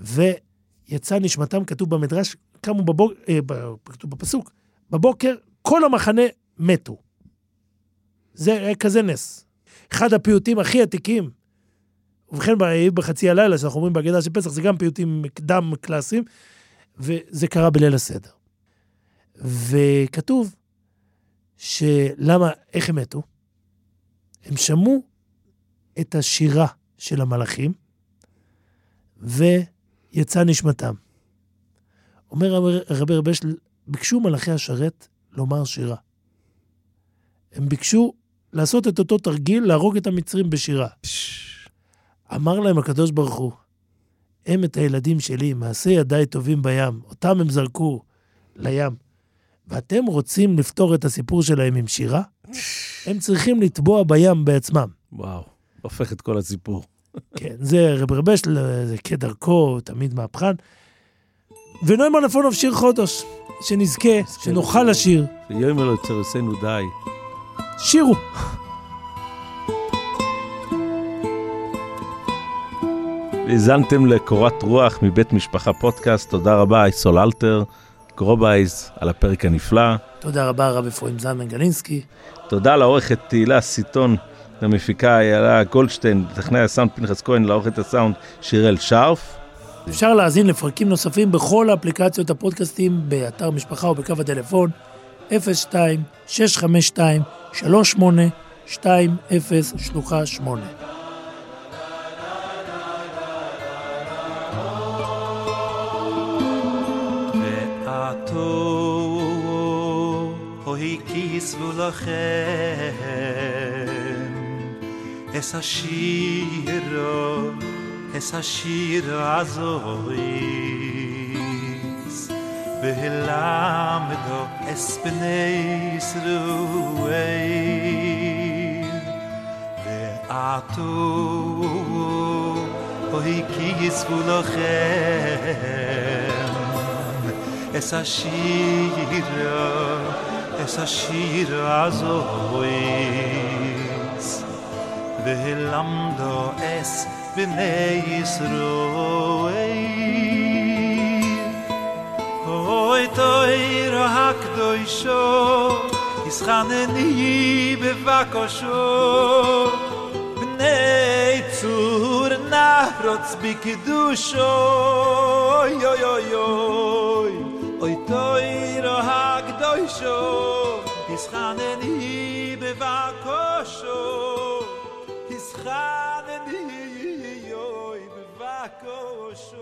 ויצא נשמתם, כתוב במדרש, קמו בבוקר, אה, כתוב בפסוק, בבוקר כל המחנה מתו. זה היה כזה נס. אחד הפיוטים הכי עתיקים ובכן, בחצי הלילה, שאנחנו אומרים בהגדה של פסח, זה גם פיוטים קדם קלאסיים, וזה קרה בליל הסדר. וכתוב שלמה, איך הם מתו? הם שמעו את השירה של המלאכים, ויצא נשמתם. אומר הרבי רבשל, ביקשו מלאכי השרת לומר שירה. הם ביקשו לעשות את אותו תרגיל, להרוג את המצרים בשירה. אמר להם הקדוש ברוך הוא, הם את הילדים שלי, מעשה ידיי טובים בים, אותם הם זרקו לים, ואתם רוצים לפתור את הסיפור שלהם עם שירה? הם צריכים לטבוע בים בעצמם. וואו, הופך את כל הסיפור. כן, זה רב רבשל, זה כדרכו, תמיד מהפכן. ונוימר לפונוב שיר חודש, שנזכה, שנוכל לשיר. שיום אלו צרסנו די. שירו. האזנתם לקורת רוח מבית משפחה פודקאסט, תודה רבה, אייסול אלתר, גרובייז, על הפרק הנפלא. תודה רבה, הרב אפרים זלמן גלינסקי. תודה לעורכת תהילה סיטון, למפיקה איילה גולדשטיין, לטכנאי הסאונד פנחס כהן, לעורכת הסאונד שיראל שרף. אפשר להאזין לפרקים נוספים בכל אפליקציות הפודקאסטים באתר משפחה או בקו הטלפון 02-652-3820 שלוחה 8. ועתו הוי כיסבו לכם es a shiro es a shiro azois belam do es bnei sruei ve atu oi kis vulochem es a shiro es a shiro azois behelam do es bnei israel oy toy rohak doy sho is khanen bevakosho bnei tsur na rots bik oy oy oy oy oy toy rohak doy sho is khanen bevakosho da ni yoy bevakosh